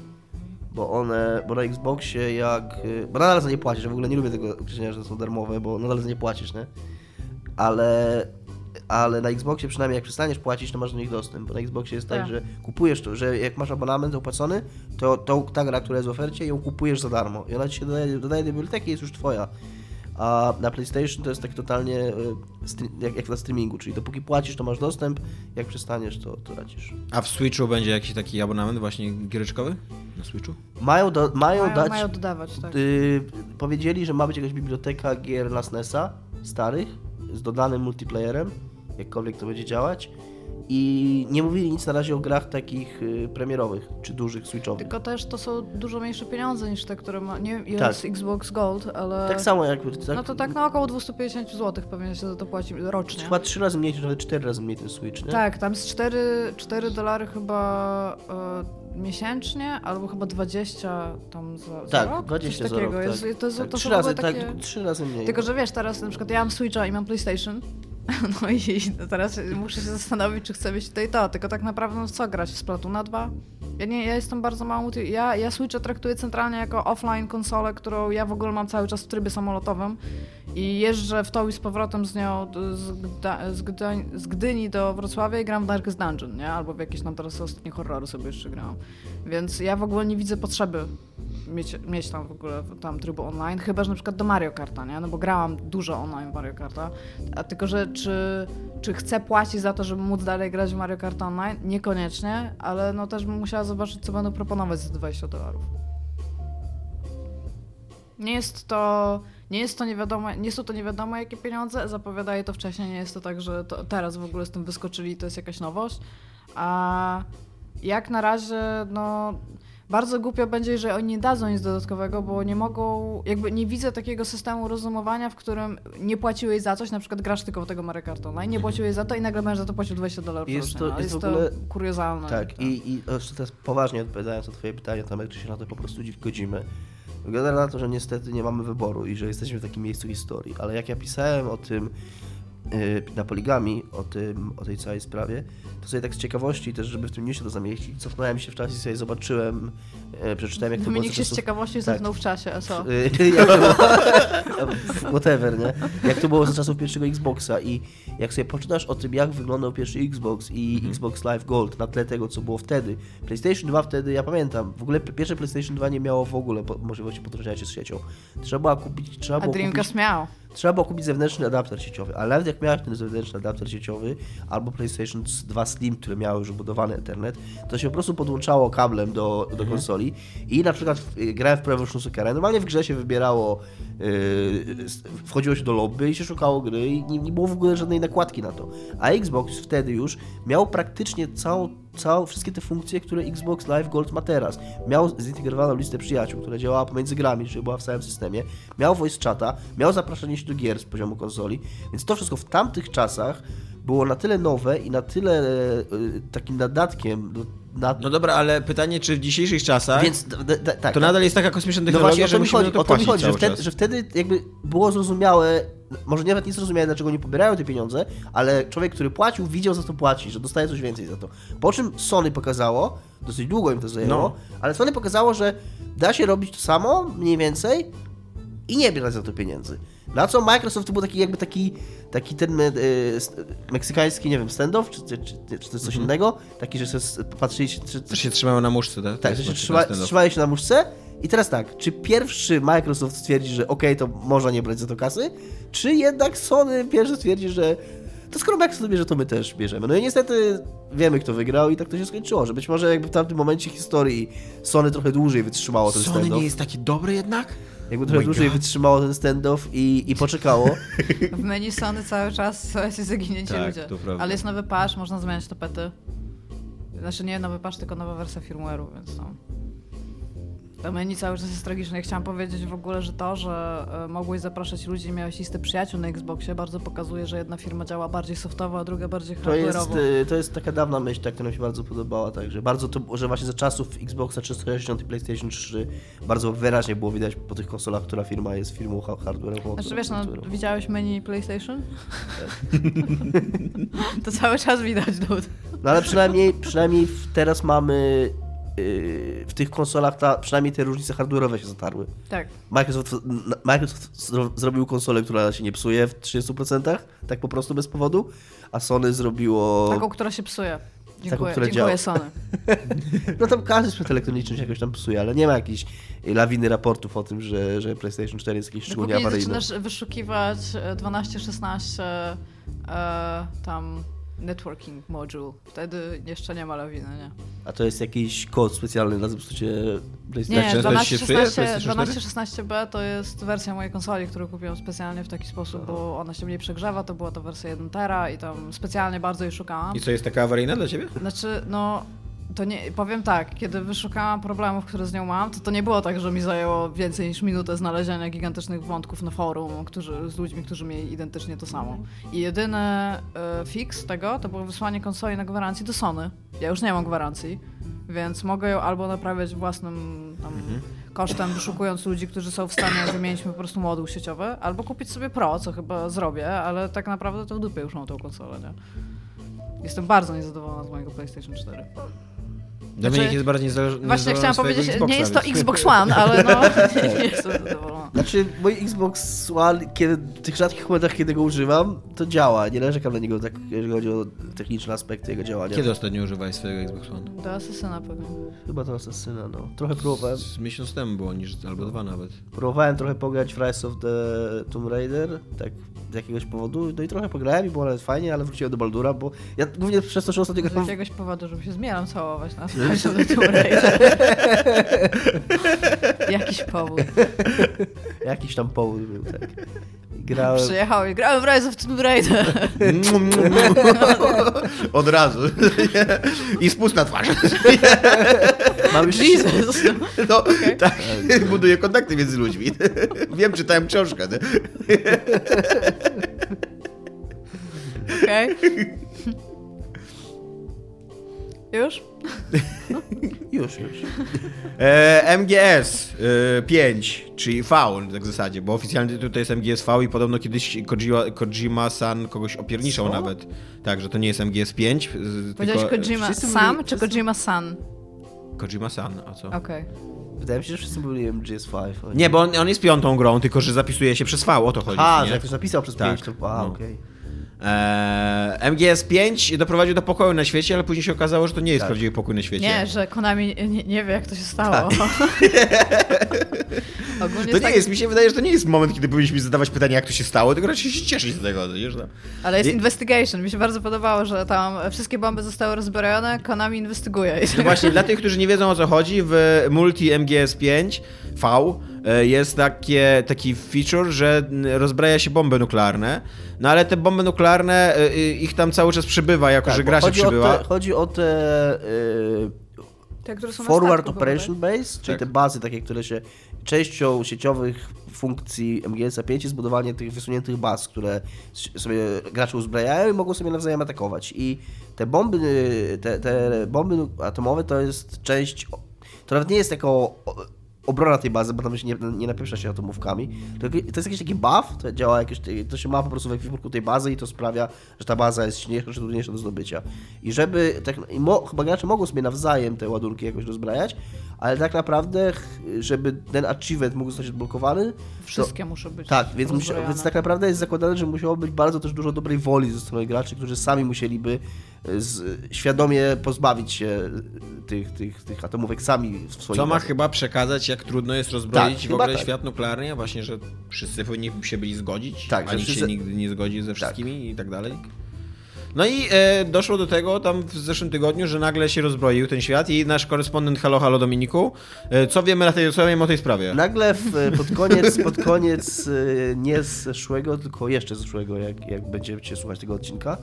Bo one, bo na Xboxie jak, bo nadal za nie płacisz, ja w ogóle nie lubię tego określenia, że są darmowe, bo nadal za nie płacisz, nie? Ale, ale na Xboxie przynajmniej jak przestaniesz płacić, to masz do nich dostęp, bo na Xboxie jest tak, Tak. że kupujesz to, że jak masz abonament opłacony, to, to ta gra, która jest w ofercie, ją kupujesz za darmo i ona ci się dodaje, dodaje do biblioteki jest już twoja. A na PlayStation to jest tak totalnie stre- jak, jak na streamingu, czyli dopóki płacisz, to masz dostęp, jak przestaniesz, to, to tracisz. A w Switchu będzie jakiś taki abonament właśnie giereczkowy? Na Switchu? Mają, do, mają, mają, dać. mają dodawać, tak. y, powiedzieli, że ma być jakaś biblioteka gier na SNESa, starych, z dodanym multiplayerem, jakkolwiek to będzie działać. i nie mówili nic na razie o grach takich y, premierowych, czy dużych, switchowych. Tylko też to są dużo mniejsze pieniądze niż te, które ma. Nie wiem, ile Tak. jest Xbox Gold, ale. Tak samo jakby... Tak, No to tak na około 250 zł pewnie się za to płaci rocznie. Chyba trzy razy mniej, czy nawet cztery razy mniej ten Switch, nie? Tak, tam jest 4, 4 dolary chyba e, miesięcznie, albo chyba 20 tam za, za Tak, rok? 20 Coś za takiego. rok, Jest, tak. to, jest, tak, to trzy są w ogóle razy, takie... tak, trzy razy mniej. Tylko, że wiesz, teraz na przykład ja mam Switcha i mam PlayStation, no i teraz muszę się zastanowić, czy chcę mieć to i to, tylko tak naprawdę no co grać w Splatoona 2? Ja nie, ja jestem bardzo mało, ja, ja Switcha traktuję centralnie jako offline konsolę, którą ja w ogóle mam cały czas w trybie samolotowym i jeżdżę w to i z powrotem z nią z, Gda, z, Gdań, z Gdyni do Wrocławia i gram w Darkest Dungeon, nie? Albo w jakieś tam teraz ostatnie horrory sobie jeszcze grałam. Więc ja w ogóle nie widzę potrzeby mieć, mieć tam w ogóle tam trybu online, chyba że na przykład do Mario Karta, nie? No bo grałam dużo online Mario Karta, a tylko, że czy, czy chcę płacić za to, żeby móc dalej grać w Mario Kart online? Niekoniecznie, ale no też bym musiała zobaczyć, co będą proponować za 20 dolarów. Nie jest to, nie jest to nie wiadomo, nie są to nie wiadomo jakie pieniądze, zapowiadaje to wcześniej, nie jest to tak, że to teraz w ogóle z tym wyskoczyli to jest jakaś nowość, a jak na razie, no bardzo głupio będzie, jeżeli oni nie dadzą nic dodatkowego, bo nie mogą, jakby nie widzę takiego systemu rozumowania, w którym nie płaciłeś za coś, na przykład grasz tylko w tego Mario Kart Online, nie płaciłeś za to i nagle będziesz za to płacił 20 dolarów Jest rocznie. to- No, jest jest w ogóle- to kuriozalne. Tak, i, i jeszcze teraz poważnie odpowiadając na twoje pytanie, Tomek, czy się na to po prostu godzimy. Wygląda na to, że niestety nie mamy wyboru i że jesteśmy w takim miejscu historii, ale jak ja pisałem o tym na poligami, o, tym, o tej całej sprawie, to sobie tak z ciekawości też, żeby w tym newsie to zamieścić, cofnąłem się w czasie i sobie zobaczyłem, yy, przeczytałem jak to było Dominik za się z ciekawości tak. cofnął w czasie, a co? Y, jak to było, whatever, nie? Jak to było za czasów pierwszego Xboxa i jak sobie poczytasz o tym, jak wyglądał pierwszy Xbox i Mhm. Xbox Live Gold na tle tego, co było wtedy. PlayStation 2 wtedy, ja pamiętam, w ogóle pierwsze PlayStation 2 nie miało w ogóle możliwości podłączenia się z siecią. Trzeba było kupić, trzeba A było kupić, Dreamcast miał. Trzeba było kupić zewnętrzny adapter sieciowy, ale nawet jak miałeś ten zewnętrzny adapter sieciowy albo PlayStation 2 Slim, które miały już wbudowany Ethernet, to się po prostu podłączało kablem do, do Mhm. konsoli i na przykład y, grałem w Pro Evolution Soccer. Normalnie w grze się wybierało, wchodziło się do lobby i się szukało gry i nie, nie było w ogóle żadnej nakładki na to. A Xbox wtedy już miał praktycznie całą, wszystkie te funkcje, które Xbox Live Gold ma teraz. Miał zintegrowaną listę przyjaciół, która działała pomiędzy grami, czyli była w całym systemie. Miał voice chata, miał zapraszanie się do gier z poziomu konsoli, więc to wszystko w tamtych czasach było na tyle nowe i na tyle e, takim nadatkiem do, na, No dobra, ale pytanie, czy w dzisiejszych czasach więc tak, to nadal jest taka kosmiczna no technologia, właśnie, o że to mi musimy chodzi, to o to mi chodzi że, wtedy, że wtedy jakby było zrozumiałe, może nawet nie zrozumiałe, dlaczego nie pobierają te pieniądze, ale człowiek, który płacił, widział za to płaci, że dostaje coś więcej za to. Po czym Sony pokazało, dosyć długo im to zajęło, No. ale Sony pokazało, że da się robić to samo, mniej więcej, i nie brać za to pieniędzy. Na co Microsoft to był taki jakby taki, taki ten st- meksykański, nie wiem, standoff, czy, czy, czy, czy coś Mhm. innego, taki, że sobie s- patrzyli się, czy, To się trzymało na muszce, tak? tak, że się trzyma, trzymali się na muszce. I teraz tak, czy pierwszy Microsoft stwierdzi, że okej, to można nie brać za to kasy, czy jednak Sony pierwszy stwierdzi, że to skoro Microsoft bierze, to my też bierzemy. No i niestety wiemy, kto wygrał i tak to się skończyło, że być może jakby w tamtym momencie historii Sony trochę dłużej wytrzymało ten Sony standoff. nie jest taki dobry jednak? Jakby Oh trochę my dłużej God. wytrzymało ten standoff i, i poczekało. W menu Sony cały czas są jacyś zaginięci Tak, ludzie. to prawda. Ale jest nowy patch, można zmieniać tapety. Znaczy nie nowy patch, tylko nowa wersja firmware'u, więc no. To menu cały czas jest tragiczne. Ja chciałam powiedzieć w ogóle, że to, że e, mogłeś zapraszać ludzi i miałeś listę przyjaciół na Xboxie, bardzo pokazuje, że jedna firma działa bardziej softowo, a druga bardziej To jest, hardware'owo. y, to jest taka dawna myśl, ta, która mi się bardzo podobała, także bardzo to, że właśnie za czasów Xboxa 360 i PlayStation 3 bardzo wyraźnie było widać po tych konsolach, która firma jest firmą ha- hardware'ową. Znaczy wiesz, no, widziałeś menu PlayStation? to cały czas widać, dude. No ale przynajmniej, przynajmniej teraz mamy w tych konsolach ta, przynajmniej te różnice hardware'owe się zatarły. Tak. Microsoft, Microsoft zro, zrobił konsolę, która się nie psuje w 30%, tak po prostu bez powodu, a Sony zrobiło... Taką, która się psuje. Dziękuję, która dziękuję. Sony. No tam każdy sprzęt elektroniczny się jakoś tam psuje, ale nie ma jakiejś lawiny raportów o tym, że, że PlayStation 4 jest jakieś szczególnie awaryjne. zaczynasz wyszukiwać e, 12, 16 e, tam networking module. Wtedy jeszcze nie ma lawiny, nie? A to jest jakiś kod specjalny na zepsucie PlayStation? często ci się psuje 12, PlayStation 4? 12-16B to jest wersja mojej konsoli, którą kupiłam specjalnie w taki sposób, bo ona się mniej przegrzewa, to była to wersja 1 tera i tam specjalnie bardzo jej szukałam. I co, jest taka awaryjna dla ciebie? Znaczy, no, to nie, powiem tak, kiedy wyszukałam problemów, które z nią mam, to to nie było tak, że mi zajęło więcej niż minutę znalezienia gigantycznych wątków na forum, którzy, z ludźmi, którzy mieli identycznie to samo. I jedyny e, fix tego, to było wysłanie konsoli na gwarancji do Sony. Ja już nie mam gwarancji, więc mogę ją albo naprawiać własnym tam, kosztem, wyszukując ludzi, którzy są w stanie wymienić mi po prostu moduł sieciowy, albo kupić sobie Pro, co chyba zrobię, ale tak naprawdę to w dupie już mam tą konsolę, nie? Jestem bardzo niezadowolona z mojego PlayStation 4. Dominik jest bardziej niezależny Właśnie chciałam powiedzieć, Xboxa, nie jest to więc- Xbox One, ale no nie jestem zadowolona. Znaczy, mój Xbox One, kiedy, w tych rzadkich momentach, kiedy go używam, to działa. Nie narzekam na niego, tak, jeżeli chodzi o techniczne aspekty jego działania. Kiedy ostatnio używałeś swojego Xbox One? Do Asesyna pewnie. Chyba to Assassina, no. Trochę próbowałem. Z miesiąc temu było, niż, albo dwa nawet. Próbowałem trochę pograć w Rise of the Tomb Raider, tak z jakiegoś powodu, no i trochę pograłem i było nawet fajnie, ale wróciłem do Baldura, bo ja głównie przez to, że ostatnio Z jakiegoś powodu, żeby się zmielam całować na. Jakiś powód. Jakiś tam powód był, tak. Grałem... Przyjechał i grałem w Rise of Tomb Raider. Od razu. I spust na twarz. Mam już... Jesus. No, tak, buduję kontakty między ludźmi. Wiem, czytałem książkę. Okej. Już? Już, już. E, MGS e, 5, czyli V tak w zasadzie, bo oficjalny tytuł to jest MGS V i podobno kiedyś Kojima- Kojima-san kogoś opierniczał Co? nawet. Tak, że to nie jest MGS 5, z- Powiedziałeś tylko Kojima Sam byli- czy Kojima San? Kojima-san, a co? Okej. Wydaje mi się, że wszyscy byli MGS5. Nie, bo on, on jest piątą grą, tylko że zapisuje się przez V, o to chodzi. A, że jak ktoś napisał przez Tak, 5, to... A, no. okej. Eee, MGS 5 doprowadził do pokoju na świecie, ale później się okazało, że to nie jest Tak. prawdziwy pokój na świecie. Nie, że Konami nie, nie wie, jak to się stało. Ogólnie To nie tak, jest, mi się wydaje, że to nie jest moment, kiedy powinniśmy zadawać pytania, jak to się stało, tylko raczej się cieszyć z tego, no. Ale jest Nie- investigation. Mi się bardzo podobało, że tam wszystkie bomby zostały rozbrojone, Konami inwestyguje. No właśnie, dla tych, którzy nie wiedzą o co chodzi, w Multi MGS 5 V e, jest takie, taki feature, że rozbraja się bomby nuklearne, no ale te bomby nuklearne, e, y, ich tam cały czas przybywa, jako Tak, że graczy chodzi przybyła. O te, chodzi o te y, Te, które są Forward statku, Operation Base, czyli Tak. te bazy takie, które się częścią sieciowych funkcji MGS 5 jest budowanie tych wysuniętych baz, które sobie gracze uzbrajają i mogą sobie nawzajem atakować. I te bomby, te, te bomby atomowe to jest część, to nawet nie jest jako obrona tej bazy, bo tam się nie, nie napieprza się atomówkami. To, to jest jakiś taki buff, to działa jakieś, to się ma po prostu w ekwipunku tej bazy i to sprawia, że ta baza jest silniejsza czy trudniejsza do zdobycia. I żeby, tak, i mo, chyba gracze mogą sobie nawzajem te ładunki jakoś rozbrajać, ale tak naprawdę, żeby ten achievement mógł zostać odblokowany, Wszystkie muszą być tak, więc, musi, więc tak naprawdę jest zakładane, że musiało być bardzo też dużo dobrej woli ze strony graczy, którzy sami musieliby e, z, świadomie pozbawić się e, tych, tych, tych atomówek sami w swoich Co ma chyba przekazać, jak trudno jest rozbroić Tak, w ogóle tak. świat nuklearny, a właśnie, że wszyscy powinni się byli zgodzić, Tak, a że nikt się wszyscy- nigdy nie zgodzi ze wszystkimi i tak dalej. No i e, doszło do tego tam w zeszłym tygodniu, że nagle się rozbroił ten świat i nasz korespondent Halo Halo Dominiku, e, co wiemy, na tej, co wiemy o tej sprawie? Nagle w, pod koniec, pod koniec e, nie zeszłego, tylko jeszcze zeszłego, jak, jak będziecie słuchać tego odcinka,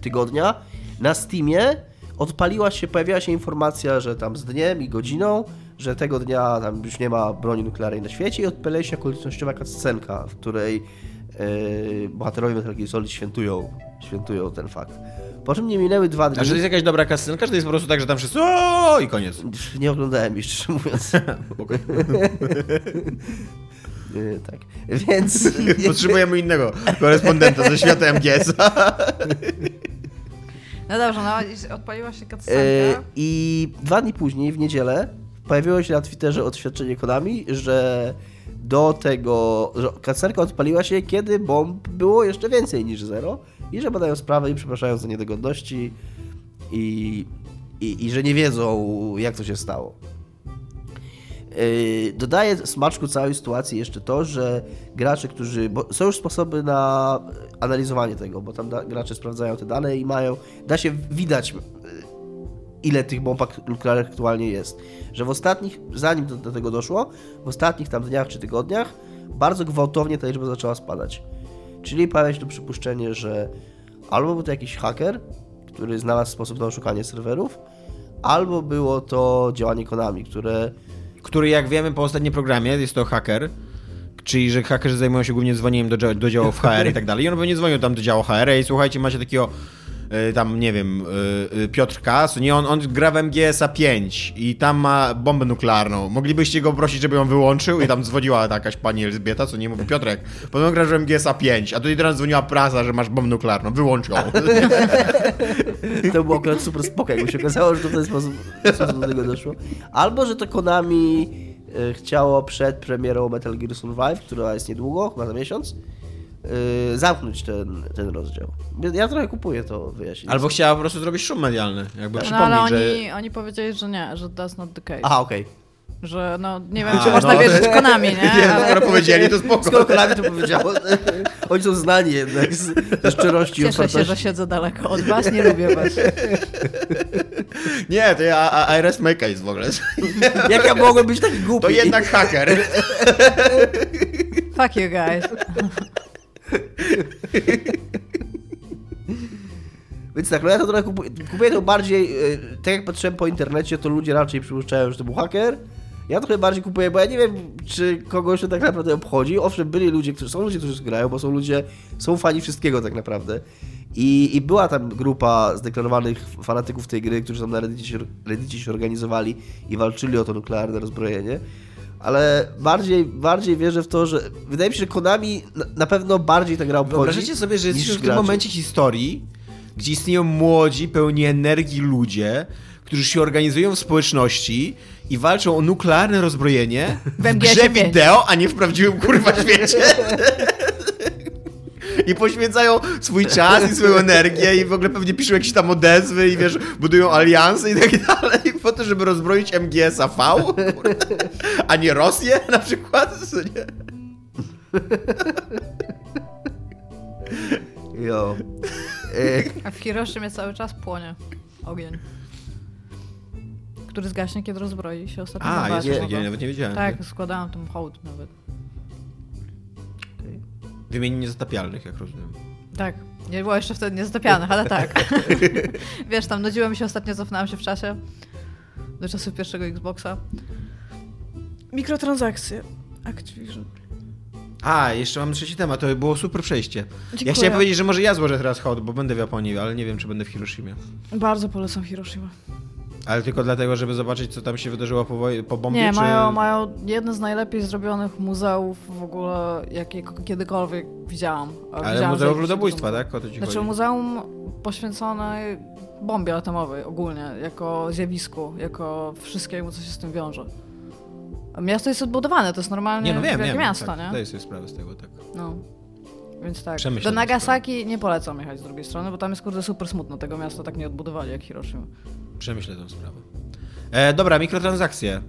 tygodnia, na Steamie odpaliła się, pojawiła się informacja, że tam z dniem i godziną, że tego dnia tam już nie ma broni nuklearnej na świecie i odpaliła się okolicznościowa cutscenka, w której e, bohaterowie Metal Gear Solid świętują, świętują ten fakt. Po czym nie minęły dwa dni. A że to jest jakaś dobra kascenka, że to jest po prostu tak, że tam wszyscy o i koniec. Nie oglądałem jej, szczerze mówiąc. E, tak. Więc... Potrzebujemy innego korespondenta ze świata MGS. No dobrze, no odpaliła się E, cutscenka. I dwa dni później, w niedzielę, pojawiło się na Twitterze oświadczenie Konami, że do tego, że kacerka odpaliła się, kiedy bomb było jeszcze więcej niż zero i że badają sprawę i przepraszają za niedogodności i, i, i że nie wiedzą, jak to się stało. Yy, Dodaję smaczku całej sytuacji jeszcze to, że gracze, którzy. Są już sposoby na analizowanie tego, bo tam da, gracze sprawdzają te dane i mają, da się widać ile tych bomb aktualnie jest. Że w ostatnich, zanim do, do tego doszło, w ostatnich tam dniach czy tygodniach bardzo gwałtownie ta liczba zaczęła spadać. Czyli pojawia się to przypuszczenie, że albo był to jakiś haker, który znalazł sposób na oszukanie serwerów, albo było to działanie Konami, które Który, jak wiemy po ostatnim programie, jest to haker. Czyli, że hakerzy zajmują się głównie dzwonieniem do, do HR i tak dalej. I on pewnie dzwonił tam do działu HR i słuchajcie, macie takiego tam, nie wiem, e, e, Piotr Kas, nie, on, on gra w MGS-a 5 i tam ma bombę nuklearną. Moglibyście go prosić, żeby ją wyłączył? I tam dzwoniła jakaś pani Elżbieta, co nie mówi, Piotrek, podobno grasz w MGS-a 5, a tutaj teraz dzwoniła prasa, że masz bombę nuklearną, wyłącz ją. To było akurat super spoko, jakby się okazało, że to w ten sposób, w sposób do tego doszło. Albo, że to Konami e, chciało przed premierą Metal Gear Survive, która jest niedługo, chyba za miesiąc, e, zamknąć ten, ten rozdział. Ja trochę kupuję to wyjaśnienie. Albo chciała po prostu zrobić szum medialny, jakby No przypomnieć, ale że... oni, oni powiedzieli, że nie, że that's not the case. Aha, okej. Że no, nie wiem, A, czy można no. wierzyć Konami, nie? Nie, no, Ale skoro powiedzieli, to spoko. Skoro Konami to powiedziało, oni są znani jednak z, ze szczerości i cieszę się, że siedzę daleko od was, nie lubię was. Nie, to ja, a, a rest my case w ogóle. Jak ja mogłem być taki głupi? To jednak haker. Fuck you guys. Więc tak, no ja to trochę kupuję, kupuję to bardziej, e, tak jak patrzyłem po internecie, to ludzie raczej przypuszczają, że to był haker. Ja trochę bardziej kupuję, bo ja nie wiem, czy kogoś to tak naprawdę obchodzi. Owszem, byli ludzie, którzy są ludzie, którzy grają, bo są ludzie, są fani wszystkiego tak naprawdę. I, I była tam grupa zdeklarowanych fanatyków tej gry, którzy tam na Reddicie się, Reddicie się organizowali i walczyli o to nuklearne rozbrojenie. Ale bardziej, bardziej wierzę w to, że wydaje mi się, że Konami na, pewno bardziej ta gra obchodzi. Wyobraźcie sobie, że jesteśmy w tym momencie historii, gdzie istnieją młodzi, pełni energii ludzie, którzy się organizują w społeczności i walczą o nuklearne rozbrojenie w, W grze wideo, a nie w prawdziwym kurwa świecie. I poświęcają swój czas i swoją energię i w ogóle pewnie piszą jakieś tam odezwy i wiesz, budują alianse i tak dalej po to, żeby rozbroić MGS-a V, kurwa. a nie Rosję na przykład. Nie? Jo. A w Hiroshimie cały czas płonie ogień. Który zgaśnie, kiedy rozbroi się ostatnio. A, jest no. nawet nie wiedziałem. Tak, składałam tam hołd nawet. Wymieni niezatapialnych, jak rozumiem. Tak. Nie było jeszcze wtedy niezatapianych, ale tak. Wiesz, tam nudziło mi się ostatnio, cofnęłam się w czasie. Do czasów pierwszego Xboxa. Mikrotransakcje. Activision. A, jeszcze mam trzeci temat, to było super przejście. Ja Dziękuję. chciałem powiedzieć, że może ja złożę teraz hołd, bo będę w Japonii, ale nie wiem, czy będę w Hiroshimie. Bardzo polecam Hiroshima. Ale tylko dlatego, żeby zobaczyć, co tam się wydarzyło po, woj- po bombie, Nie, czy... mają, mają jedne z najlepiej zrobionych muzeów w ogóle, jakie kiedykolwiek widziałam. Ale widziałam Muzeum Ludobójstwa, tak? O to ci Znaczy chodzi. muzeum poświęcone bombie atomowej ogólnie, jako zjawisku, jako wszystkiemu, co się z tym wiąże. Miasto jest odbudowane, to jest normalnie Nie, no wiem, wielkie wiem. miasto, tak, nie? Zdaję sobie sprawę z tego, tak. No. Więc tak. Przemyśl Do Nagasaki nie polecam jechać z drugiej strony, bo tam jest kurde super smutno. Tego miasta tak nie odbudowali jak Hiroshima. Przemyślę tę sprawę. E, dobra, mikrotransakcje. E,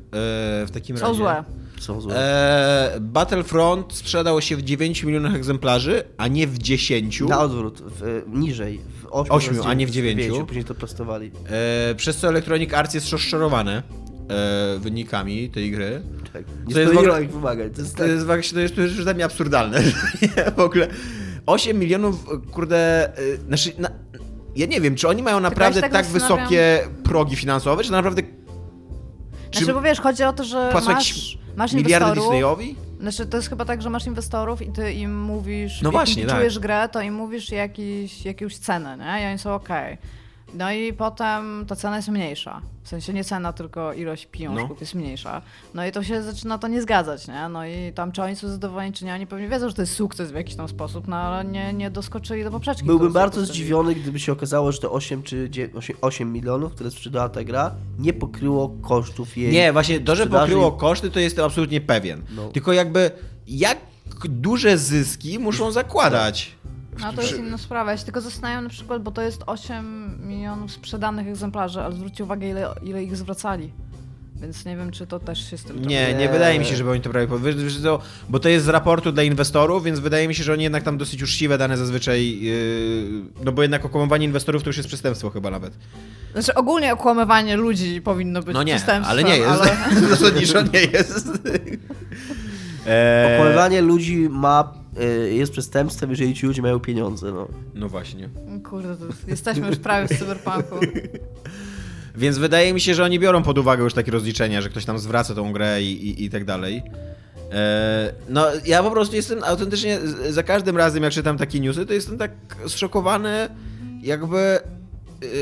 w takim Są razie. złe. są złe. E, Battlefront sprzedał się w 9 milionach egzemplarzy, a nie w 10. Na odwrót, w, niżej, w 8, Ośmiu, a nie w dziewięciu. Później to prostowali. E, przez co Electronic Arts jest rozczarowany e, wynikami tej gry. Tak. To Nie jest w ogóle- ich wymagań. To jest To tak. jest właśnie, to jest, to jest dla mnie absurdalne. Nie, w ogóle 8 milionów, kurde, y, znaczy, na, ja nie wiem, czy oni mają naprawdę tak tak wysokie progi finansowe, czy naprawdę czy Znaczy, bo wiesz, chodzi o to, że masz, masz miliardy. Disneyowi? Znaczy, to jest chyba tak, że masz inwestorów i ty im mówisz, No jak właśnie, tak. czujesz grę, to im mówisz jakiś, jakąś cenę, nie? I oni są okej. No i potem ta cena jest mniejsza. W sensie nie cena, tylko ilość pieniążków No. jest mniejsza. No i to się zaczyna to nie zgadzać, nie? No i tam czy oni są zadowoleni, czy nie, oni pewnie wiedzą, że to jest sukces w jakiś tam sposób, no ale nie, nie doskoczyli do poprzeczki. Byłbym bardzo zdziwiony, gdyby się okazało, że te 8 czy 9, 8, 8 milionów, które sprzedała ta gra, nie pokryło kosztów jej. Nie, właśnie to, że pokryło koszty, to jestem absolutnie pewien. No. Tylko jakby, jak duże zyski muszą zakładać? No to jest inna sprawa. Ja się tylko zastanawiam na przykład, bo to jest 8 milionów sprzedanych egzemplarzy, ale zwróćcie uwagę, ile, ile ich zwracali. Więc nie wiem, czy to też się z tym Nie, nie Nie. wydaje mi się, żeby oni to brali pod bo to jest z raportu dla inwestorów, więc wydaje mi się, że oni jednak tam dosyć uczciwe dane zazwyczaj, yy, no bo jednak okłamywanie inwestorów to już jest przestępstwo chyba nawet. Znaczy ogólnie okłamywanie ludzi powinno być No nie, przestępstwem, ale nie jest. ale- Zasadniczo nie jest. Okłamywanie ludzi ma, jest przestępstwem, jeżeli ci ludzie mają pieniądze. No. no właśnie. Kurde, to jesteśmy już prawie w cyberpunku. Więc wydaje mi się, że oni biorą pod uwagę już takie rozliczenia, że ktoś tam zwraca tą grę i, i, i tak dalej. Eee, No, ja po prostu jestem autentycznie, za każdym razem jak czytam takie newsy, to jestem tak zszokowany jakby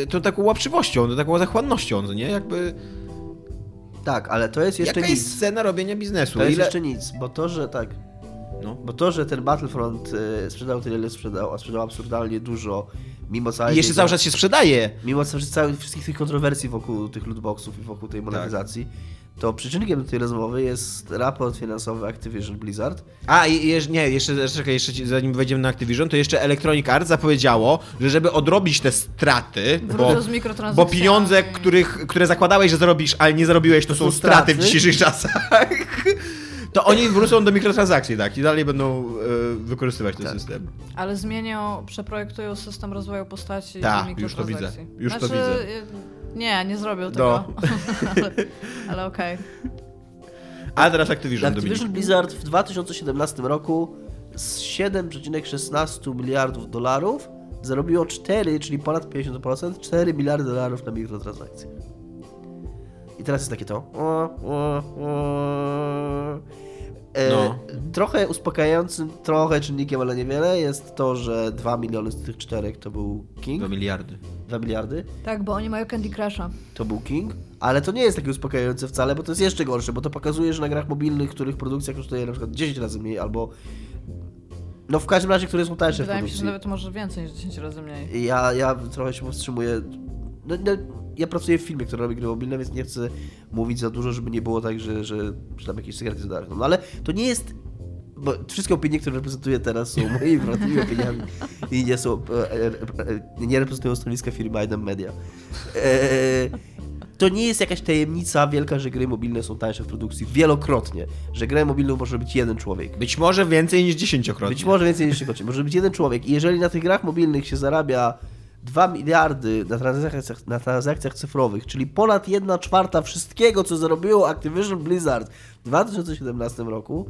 y, tą taką łapczywością, tą taką zachłannością, no nie? Jakby Tak, ale to jest jeszcze jaka nic. jest cena robienia biznesu? To jest Ile... jeszcze nic, bo to, że tak, No. bo to, że ten Battlefront y, sprzedał tyle, ile sprzedał, a sprzedał absurdalnie dużo, mimo całej I jeszcze tej- cały czas się sprzedaje. mimo ca- całych wszystkich tych kontrowersji wokół tych lootboxów i wokół tej monetyzacji, to przyczynkiem do tej rozmowy jest raport finansowy Activision Blizzard, A, i, nie, jeszcze, czekaj, jeszcze zanim wejdziemy na Activision, to jeszcze Electronic Arts zapowiedziało, że żeby odrobić te straty, bo, Wrócę z bo pieniądze, których, które zakładałeś, że zarobisz, ale nie zarobiłeś, to, są są straty w straty. dzisiejszych czasach. To oni wrócą do mikrotransakcji, tak, i dalej będą e, wykorzystywać ten Tak. system. Ale zmienią, przeprojektują system rozwoju postaci Tak, i już to widzę. mikrotransakcji. Już to znaczy, widzę. y, Nie, nie zrobią No. tego. ale ale okej. A teraz Activision, Activision Dominik. Blizzard w 2017 roku z 7,16 miliardów dolarów zarobiło 4, czyli ponad 50%, 4 miliardy dolarów na mikrotransakcjach. I teraz jest takie to. E, No. Trochę uspokajającym, trochę czynnikiem, ale niewiele jest to, że 2 miliony z tych czterech to był King. 2 miliardy. 2 miliardy. Tak, bo oni mają Candy Crusha. to był King, ale to nie jest takie uspokajające wcale, bo to jest jeszcze gorsze, bo to pokazuje, że na grach mobilnych, których produkcja kosztuje na przykład 10 razy mniej, albo no w każdym razie, które są tańsze w Wydaje mi się, że nawet może więcej niż 10 razy mniej. Ja, ja trochę się powstrzymuję. No, no, ja pracuję w filmie, który robi gry mobilne, więc nie chcę mówić za dużo, żeby nie było tak, że, że, że tam jakieś sekrety za No ale to nie jest. Bo wszystkie opinie, które reprezentuję teraz są moimi prywatnymi opiniami i nie są. E, e, e, nie reprezentują stanowiska firmy Idem Media. To nie jest jakaś tajemnica wielka, że gry mobilne są tańsze w produkcji wielokrotnie. Że grę mobilną może być jeden człowiek. Być może więcej niż dziesięciokrotnie. Być może więcej niż się kończy. Może być jeden człowiek. I jeżeli na tych grach mobilnych się zarabia 2 miliardy na transakcjach, na transakcjach cyfrowych, czyli ponad 1 czwarta wszystkiego, co zarobiło Activision Blizzard w 2017 roku,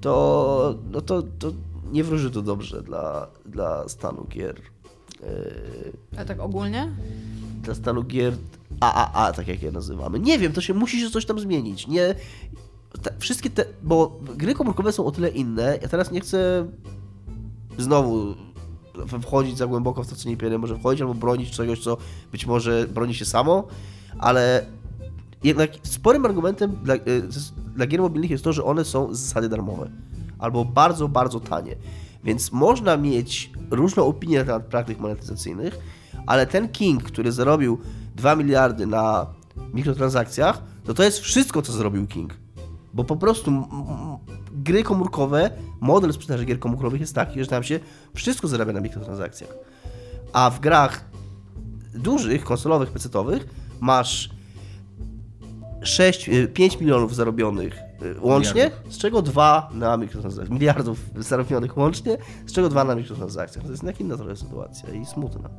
to, no to, to nie wróży to dobrze dla, dla stanu gier. Yy, Ale tak ogólnie? dla stanu gier AAA, tak jak je nazywamy. Nie wiem, to się musi się coś tam zmienić. Nie. Te, wszystkie te. Bo gry komórkowe są o tyle inne. Ja teraz nie chcę znowu wchodzić za głęboko w to, co nie może wchodzić, albo bronić czegoś, co być może broni się samo, ale jednak sporym argumentem dla, y, dla gier mobilnych jest to, że one są z zasady darmowe. Albo bardzo, bardzo tanie. Więc można mieć różne opinie na temat praktyk monetyzacyjnych, ale ten King, który zarobił 2 miliardy na mikrotransakcjach, to to jest wszystko, co zrobił King. Bo po prostu gry komórkowe, model sprzedaży gier komórkowych jest taki, że tam się wszystko zarabia na mikrotransakcjach. A w grach dużych, konsolowych, pecetowych masz 6, 5 milionów zarobionych y, łącznie, Miliardów. z czego 2 na mikrotransakcjach. Miliardów zarobionych łącznie, z czego 2 na mikrotransakcjach. To jest jednak inna trochę sytuacja i smutna.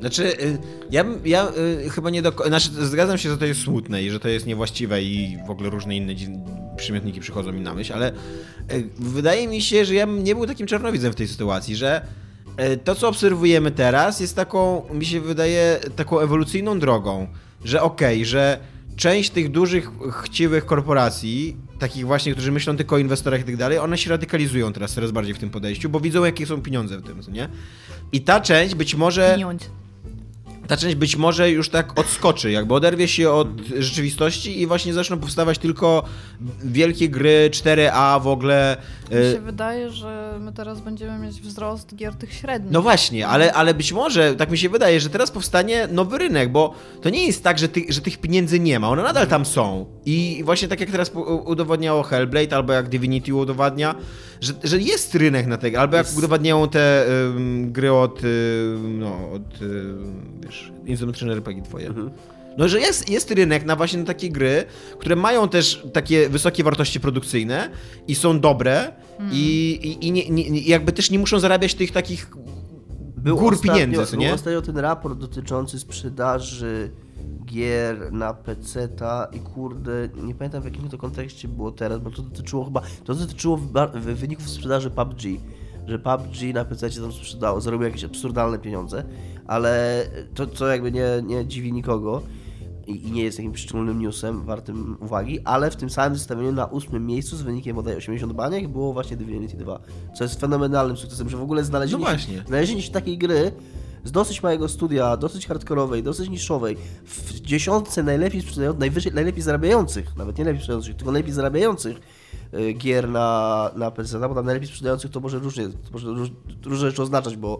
Znaczy, y, ja, bym- ja y, chyba nie do... Znaczy, zgadzam się, że to jest smutne i że to jest niewłaściwe i w ogóle różne inne przymiotniki przychodzą mi na myśl, ale y, wydaje mi się, że ja bym nie był takim czarnowidzem w tej sytuacji, że y, to, co obserwujemy teraz jest taką, mi się wydaje, taką ewolucyjną drogą, że okej, że część tych dużych, chciwych korporacji, takich właśnie, którzy myślą tylko o inwestorach i tak dalej, one się radykalizują teraz coraz bardziej w tym podejściu, bo widzą, jakie są pieniądze w tym, nie? I ta część być może. Ta część być może już tak odskoczy, jakby oderwie się od rzeczywistości i właśnie zaczną powstawać tylko wielkie gry 4A w ogóle. Mi e, się wydaje, że my teraz będziemy mieć wzrost gier tych średnich. No właśnie, ale, ale być może, tak mi się wydaje, że teraz powstanie nowy rynek, bo to nie jest tak, że, ty, że tych pieniędzy nie ma, one nadal tam są. I właśnie tak jak teraz udowodniało Hellblade, albo jak Divinity udowadnia, że, że jest rynek na tego, albo jak Jest. udowadniają te ym, gry od, no, od, wiesz, izometryczne RPG twoje. No, że jest, jest rynek na właśnie na takie gry, które mają też takie wysokie wartości produkcyjne i są dobre i, i, i nie, nie, jakby też nie muszą zarabiać tych takich gór ostatnio- pieniędzy, co nie? Był ostatnio ten raport dotyczący sprzedaży gier na PC-ta i kurde, nie pamiętam w jakim to kontekście było teraz, bo to dotyczyło chyba, to dotyczyło wyników sprzedaży PUBG, że PUBG na PC tam sprzedało, zarobił jakieś absurdalne pieniądze, ale to, co jakby nie, nie dziwi nikogo i, i nie jest jakimś szczególnym newsem wartym uwagi, ale w tym samym zestawieniu na ósmym miejscu z wynikiem bodaj 80 baniek było właśnie Divinity 2, co jest fenomenalnym sukcesem, że w ogóle znalezienie, No właśnie. znalezienie się takiej gry z dosyć małego studia, dosyć hardkorowej, dosyć niszowej, w dziesiątce najlepiej sprzedających, najwyżej, najlepiej zarabiających, nawet nie najlepiej sprzedających, tylko najlepiej zarabiających y, gier na, na PC, bo tam najlepiej sprzedających to może różnie, to może róż, różne rzeczy oznaczać, bo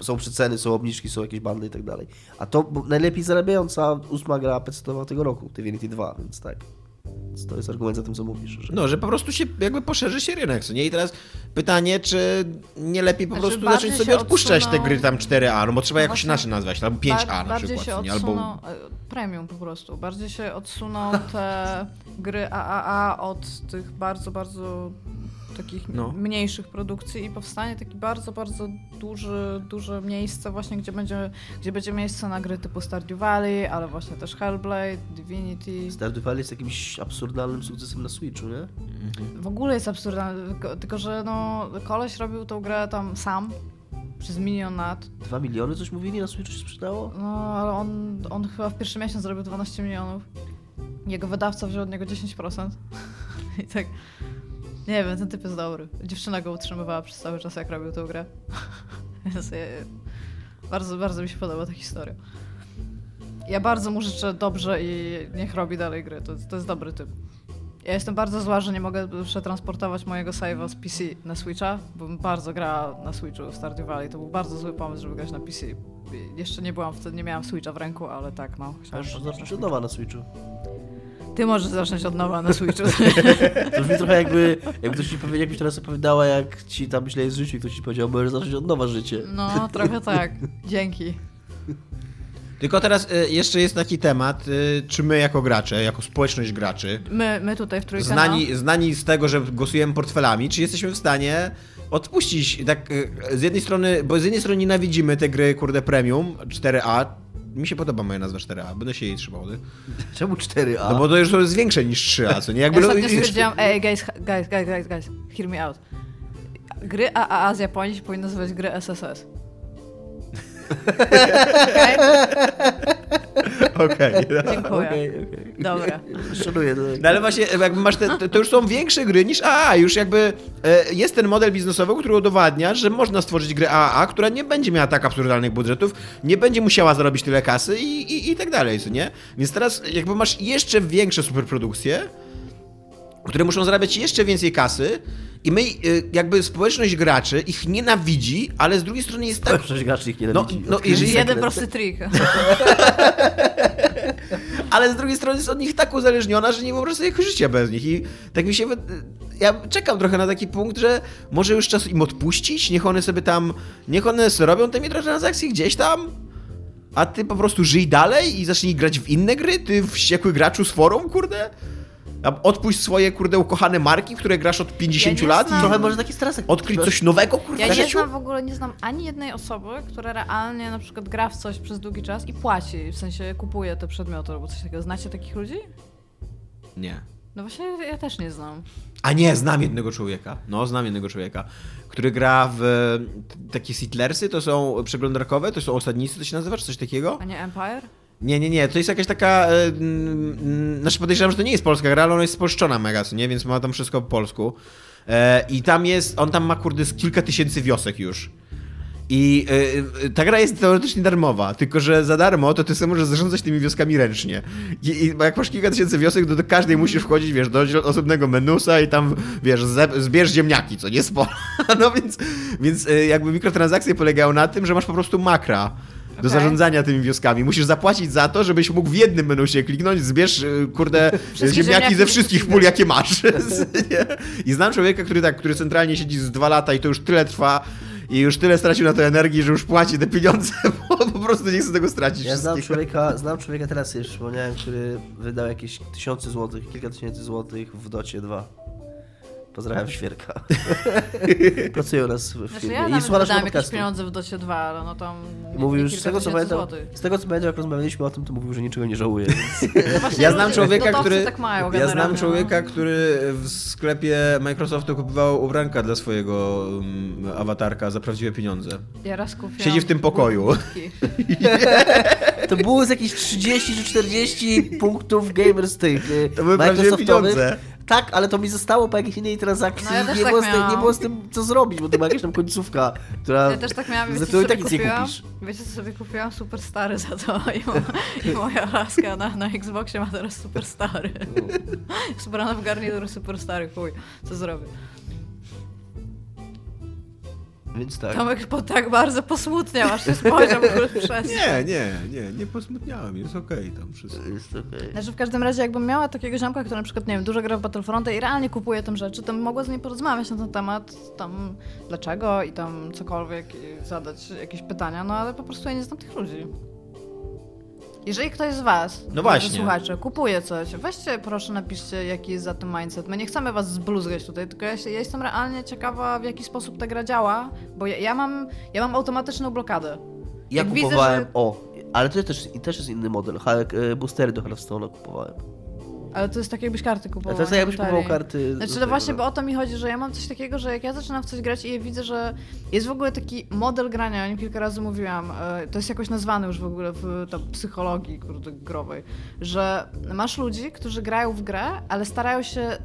są przeceny, są obniżki, są jakieś bandy i tak dalej. A to najlepiej zarabiająca ósma gra PC tego roku, Divinity 2, więc tak. To jest argument za tym, co mówisz. Że... No, że po prostu się jakby poszerzy się rynek, co nie? I teraz pytanie, czy nie lepiej po Znaczy, prostu zacząć sobie odpuszczać te odsunął- gry tam 4A, no bo trzeba No jakoś właśnie. inaczej nazwać, albo 5A Bar- na bardziej przykład, się nie? odsunął, Albo... e, premium po prostu, bardziej się odsunął te gry AAA od tych bardzo, bardzo takich No. mniejszych produkcji i powstanie taki bardzo, bardzo duży, duże miejsce właśnie, gdzie będzie, gdzie będzie miejsce na gry typu Stardew Valley, ale właśnie też Hellblade, Divinity. Stardew Valley jest jakimś absurdalnym sukcesem na Switchu, nie? W ogóle jest absurdalne, tylko, tylko że no koleś robił tą grę tam sam przez milion lat. Dwa miliony coś mówili na Switchu się sprzedało? No, ale on, on chyba w pierwszy miesiąc zrobił 12 milionów. Jego wydawca wziął od niego 10%. I tak. Nie wiem, ten typ jest dobry. Dziewczyna go utrzymywała przez cały czas, jak robił tę grę. Więc ja, bardzo, bardzo mi się podoba ta historia. Ja bardzo mu życzę dobrze i niech robi dalej gry. To, to jest dobry typ. Ja jestem bardzo zła, że nie mogę przetransportować mojego save'a z PC na Switcha, bo bym bardzo grała na Switchu w Stardew Valley. To był bardzo zły pomysł, żeby grać na PC. Jeszcze nie byłam wtedy, nie miałam Switcha w ręku, ale tak, no. Aż zacznij od nowa na Switchu. Ty możesz zacząć od nowa na Switchu. To brzmi trochę jakby, jakby ktoś ci powiedział, jakbyś teraz opowiadała, jak ci tam źle jest w życiu i ktoś ci powiedział, możesz zacząć od nowa życie. No, trochę tak. Dzięki. Tylko teraz y, jeszcze jest taki temat, y, czy my jako gracze, jako społeczność graczy, My, my tutaj w trójkę, znani, znani z tego, że głosujemy portfelami, czy jesteśmy w stanie odpuścić tak y, z jednej strony, bo z jednej strony nienawidzimy te gry, kurde, premium 4A, mi się podoba moja nazwa 4A, będę się jej trzymał, nie? Czemu 4A? no bo to już jest większe niż 3A, co nie? Ja Jakby, no, ostatnio już- stwierdziłam, ej, guys, guys, guys, guys, guys, hear me out. Gry AAA z Japonii się powinny nazywać gry SSS. Okej? Okej, no. Dziękuję. Okej, okej. Dobra. Szanuję. To... No ale właśnie, jakby masz te, te, to już są większe gry niż AAA, już jakby e, jest ten model biznesowy, który udowadnia, że można stworzyć grę AAA, która nie będzie miała tak absurdalnych budżetów, nie będzie musiała zarobić tyle kasy i, i, i tak dalej, co nie? Więc teraz jakby masz jeszcze większe superprodukcje, które muszą zarabiać jeszcze więcej kasy i my, e, jakby społeczność graczy ich nienawidzi, ale z drugiej strony jest tak... Ktoś graczy ich No, nienawidzi. no, jeżeli- Jeden prosty trik. ale z drugiej strony jest od nich tak uzależniona, że nie wyobraża sobie ich życia bez nich. I tak mi się. Ja czekam trochę na taki punkt, że może już czas im odpuścić, niech one sobie tam. Niech one sobie robią te mikrotransakcje gdzieś tam. A ty po prostu żyj dalej i zacznij grać w inne gry, ty wściekły graczu z forum, kurde? Odpuść swoje, kurde, ukochane marki, które grasz od 50 Ja lat znam. i Trochę może taki stresek. odkryć coś nowego, kurde, Ja nie życiu? znam w ogóle, nie znam ani jednej osoby, która realnie na przykład gra w coś przez długi czas i płaci, w sensie kupuje te przedmioty albo coś takiego. Znacie takich ludzi? Nie. No właśnie ja też nie znam. A nie, znam jednego człowieka. No, znam jednego człowieka, który gra w takie Settlersy, to są przeglądarkowe, to są osadnicy, to się nazywa, czy coś takiego? A nie Empire? Nie, nie, nie, to jest jakaś taka, mm, znaczy podejrzewam, że to nie jest polska gra, ale ona jest spolszczona mega, nie, więc ma tam wszystko po polsku. E, I tam jest, on tam ma kurde kilka tysięcy wiosek już. I y, y, ta gra jest teoretycznie darmowa, tylko że za darmo to ty sobie możesz zarządzać tymi wioskami ręcznie. I, i jak masz kilka tysięcy wiosek, to do każdej musisz wchodzić, wiesz, do osobnego menusa i tam, wiesz, zbierz ziemniaki, co nie sporo. No więc, więc y, jakby mikrotransakcje polegają na tym, że masz po prostu makra do Okej. zarządzania tymi wioskami. Musisz zapłacić za to, żebyś mógł w jednym menusie kliknąć, zbierz, y, kurde, ziemniaki, ziemniaki ze wszystkich pól, jakie masz. I znam człowieka, który tak, który centralnie siedzi z dwa lata i to już tyle trwa i już tyle stracił na to energii, że już płaci te pieniądze, bo po prostu nie chce tego stracić Ja znam człowieka, znam człowieka teraz już przypomniałem, który wydał jakieś tysiące złotych, kilka tysięcy złotych w Docie 2. Pozdrawiam świerka. Pracuje u nas w Znaczy firmie. ja I nawet słucha wydałem naszego jakieś podcastu. pieniądze w Docie 2, ale no tam... nie- Mówił już z tego, co pamiętam, z tego co pamiętam, jak rozmawialiśmy o tym, to mówił, że niczego nie żałuje. Więc... No Ja znam człowieka, który. tak mają ja znam no. człowieka, który w sklepie Microsoftu kupował ubranka dla swojego um, awatarka za prawdziwe pieniądze. Ja raz kupiłam... Siedzi w tym pokoju. To było z jakieś 30 czy 40 punktów gamers tych To były prawdziwe Microsoftowych. pieniądze. Tak, ale to mi zostało po jakiejś innej transakcji. No ja nie, tak było tym, nie było z tym co zrobić, bo to była jakaś tam końcówka, która... Ja też tak miałam, wiecie, co tak sobie nic nie kupiłam? kupisz. Wiecie, co sobie kupiłam? Super stary za to i, mo- i moja laska na, na Xboxie ma teraz super stary. Sprana w garnitur super stary, chuj. Co zrobię? Więc tak. Tomek po, tak bardzo posmutniał, aż się spojrzał przez. Nie, nie, nie, nie posmutniałem, jest okej tam wszystko. Jest okej. Znaczy w każdym razie jakbym miała takiego ziomka, który na przykład, nie wiem, dużo gra w Battlefronta i realnie kupuje tam rzeczy, to bym mogła z nim porozmawiać na ten temat, tam dlaczego i tam cokolwiek i zadać jakieś pytania, no ale po prostu ja nie znam tych ludzi. Jeżeli ktoś z was, No właśnie. słuchacze, kupuje coś, weźcie proszę napiszcie jaki jest za tym mindset. My nie chcemy was zbluzgać tutaj, tylko ja, się, ja jestem realnie ciekawa w jaki sposób ta gra działa, bo ja, ja mam, ja mam automatyczną blokadę. Ja Jak widzę, kupowałem, że- o, ale to też, też jest inny model. E, boostery do Hearthstone'a kupowałem. Ale to jest tak jakbyś karty kupował. to jest tak jakbyś kupował karty... Znaczy, no tego, właśnie, no. bo o to mi chodzi, że ja mam coś takiego, że jak ja zaczynam w coś grać i widzę, że jest w ogóle taki model grania, o nim kilka razy mówiłam, e, to jest jakoś nazwane już w ogóle w tam, psychologii kurde, growej, że masz ludzi, którzy grają w grę, ale starają się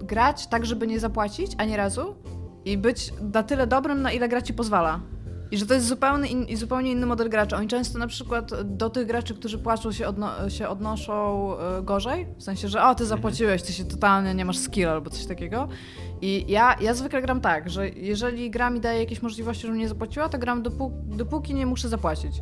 grać tak, żeby nie zapłacić ani razu i być na tyle dobrym, na ile gra ci pozwala. I że to jest zupełnie, in, zupełnie inny model gracza. Oni często na przykład do tych graczy, którzy płaczą, się, odno, się odnoszą e, gorzej. W sensie, że o, ty zapłaciłeś, ty się totalnie nie masz skill albo coś takiego. I ja, ja zwykle gram tak, że jeżeli gra mi daje jakieś możliwości, żebym nie zapłaciła, to gram dopó- dopóki nie muszę zapłacić.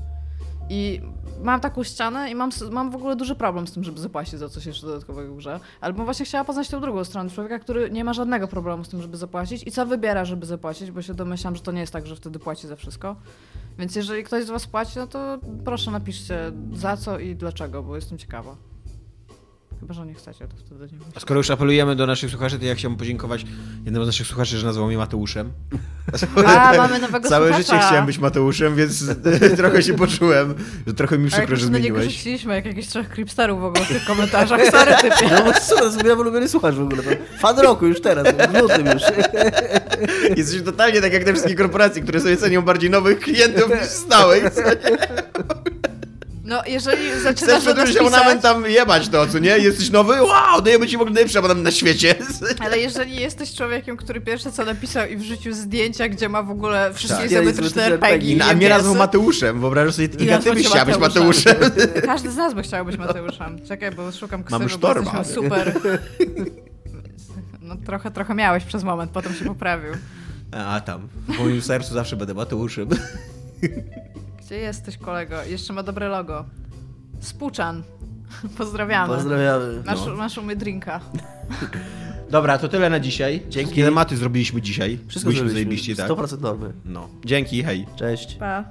I mam taką ścianę i mam, mam w ogóle duży problem z tym, żeby zapłacić za coś jeszcze dodatkowego w grze. Ale bym właśnie chciała poznać tę drugą stronę człowieka, który nie ma żadnego problemu z tym, żeby zapłacić i co wybiera, żeby zapłacić, bo się domyślam, że to nie jest tak, że wtedy płaci za wszystko. Więc jeżeli ktoś z was płaci, no to proszę napiszcie za co i dlaczego, bo jestem ciekawa. Chyba, że nie chcecie, to wtedy nie A skoro już apelujemy do naszych słuchaczy, to ja chciałbym podziękować jednemu z naszych słuchaczy, że nazwał mnie Mateuszem. A, mamy nowego Całe słuchacza. życie chciałem być Mateuszem, więc trochę się poczułem, że trochę mi przykro, że zmieniłeś. rzuciliśmy, jak jakichś trzech creepsterów w ogóle w tych komentarzach. Sorry, typie. No bo co, to jest mój ulubiony słuchacz w ogóle. Fan roku już teraz, w lutym już. Jesteś totalnie tak jak te wszystkie korporacje, które sobie cenią bardziej nowych klientów niż stałych. No, jeżeli zaczynasz Chcesz wydłużyć abonament pisać, tam jebać to, co nie? Jesteś nowy? Wow, dajemy ci w ogóle najlepszy abonament na świecie. ale jeżeli jesteś człowiekiem, który pierwsze co napisał i wrzucił zdjęcia, gdzie ma w ogóle wszystkie Tak. izometryczne RPG, I, a mnie nazwał Mateuszem, wyobrażasz sobie, I Iga, ty byś chciała być Mateuszem. Każdy z nas by chciał być Mateuszem. Czekaj, bo szukam ksywy, Mamy bo sztorma. super. No trochę, trochę miałeś przez moment, potem się poprawił. A tam, w moim sercu zawsze będę Mateuszem. Gdzie jesteś, kolego? Jeszcze ma dobre logo. Spuczan. Pozdrawiamy. Pozdrawiamy. Masz, No. masz u mnie drinka. Dobra, to tyle na dzisiaj. Dzięki. Tematy zrobiliśmy dzisiaj. Wszystko Byliśmy zrobiliśmy. zajebiści, tak? 100% normy. No. Dzięki, hej. Cześć. Pa.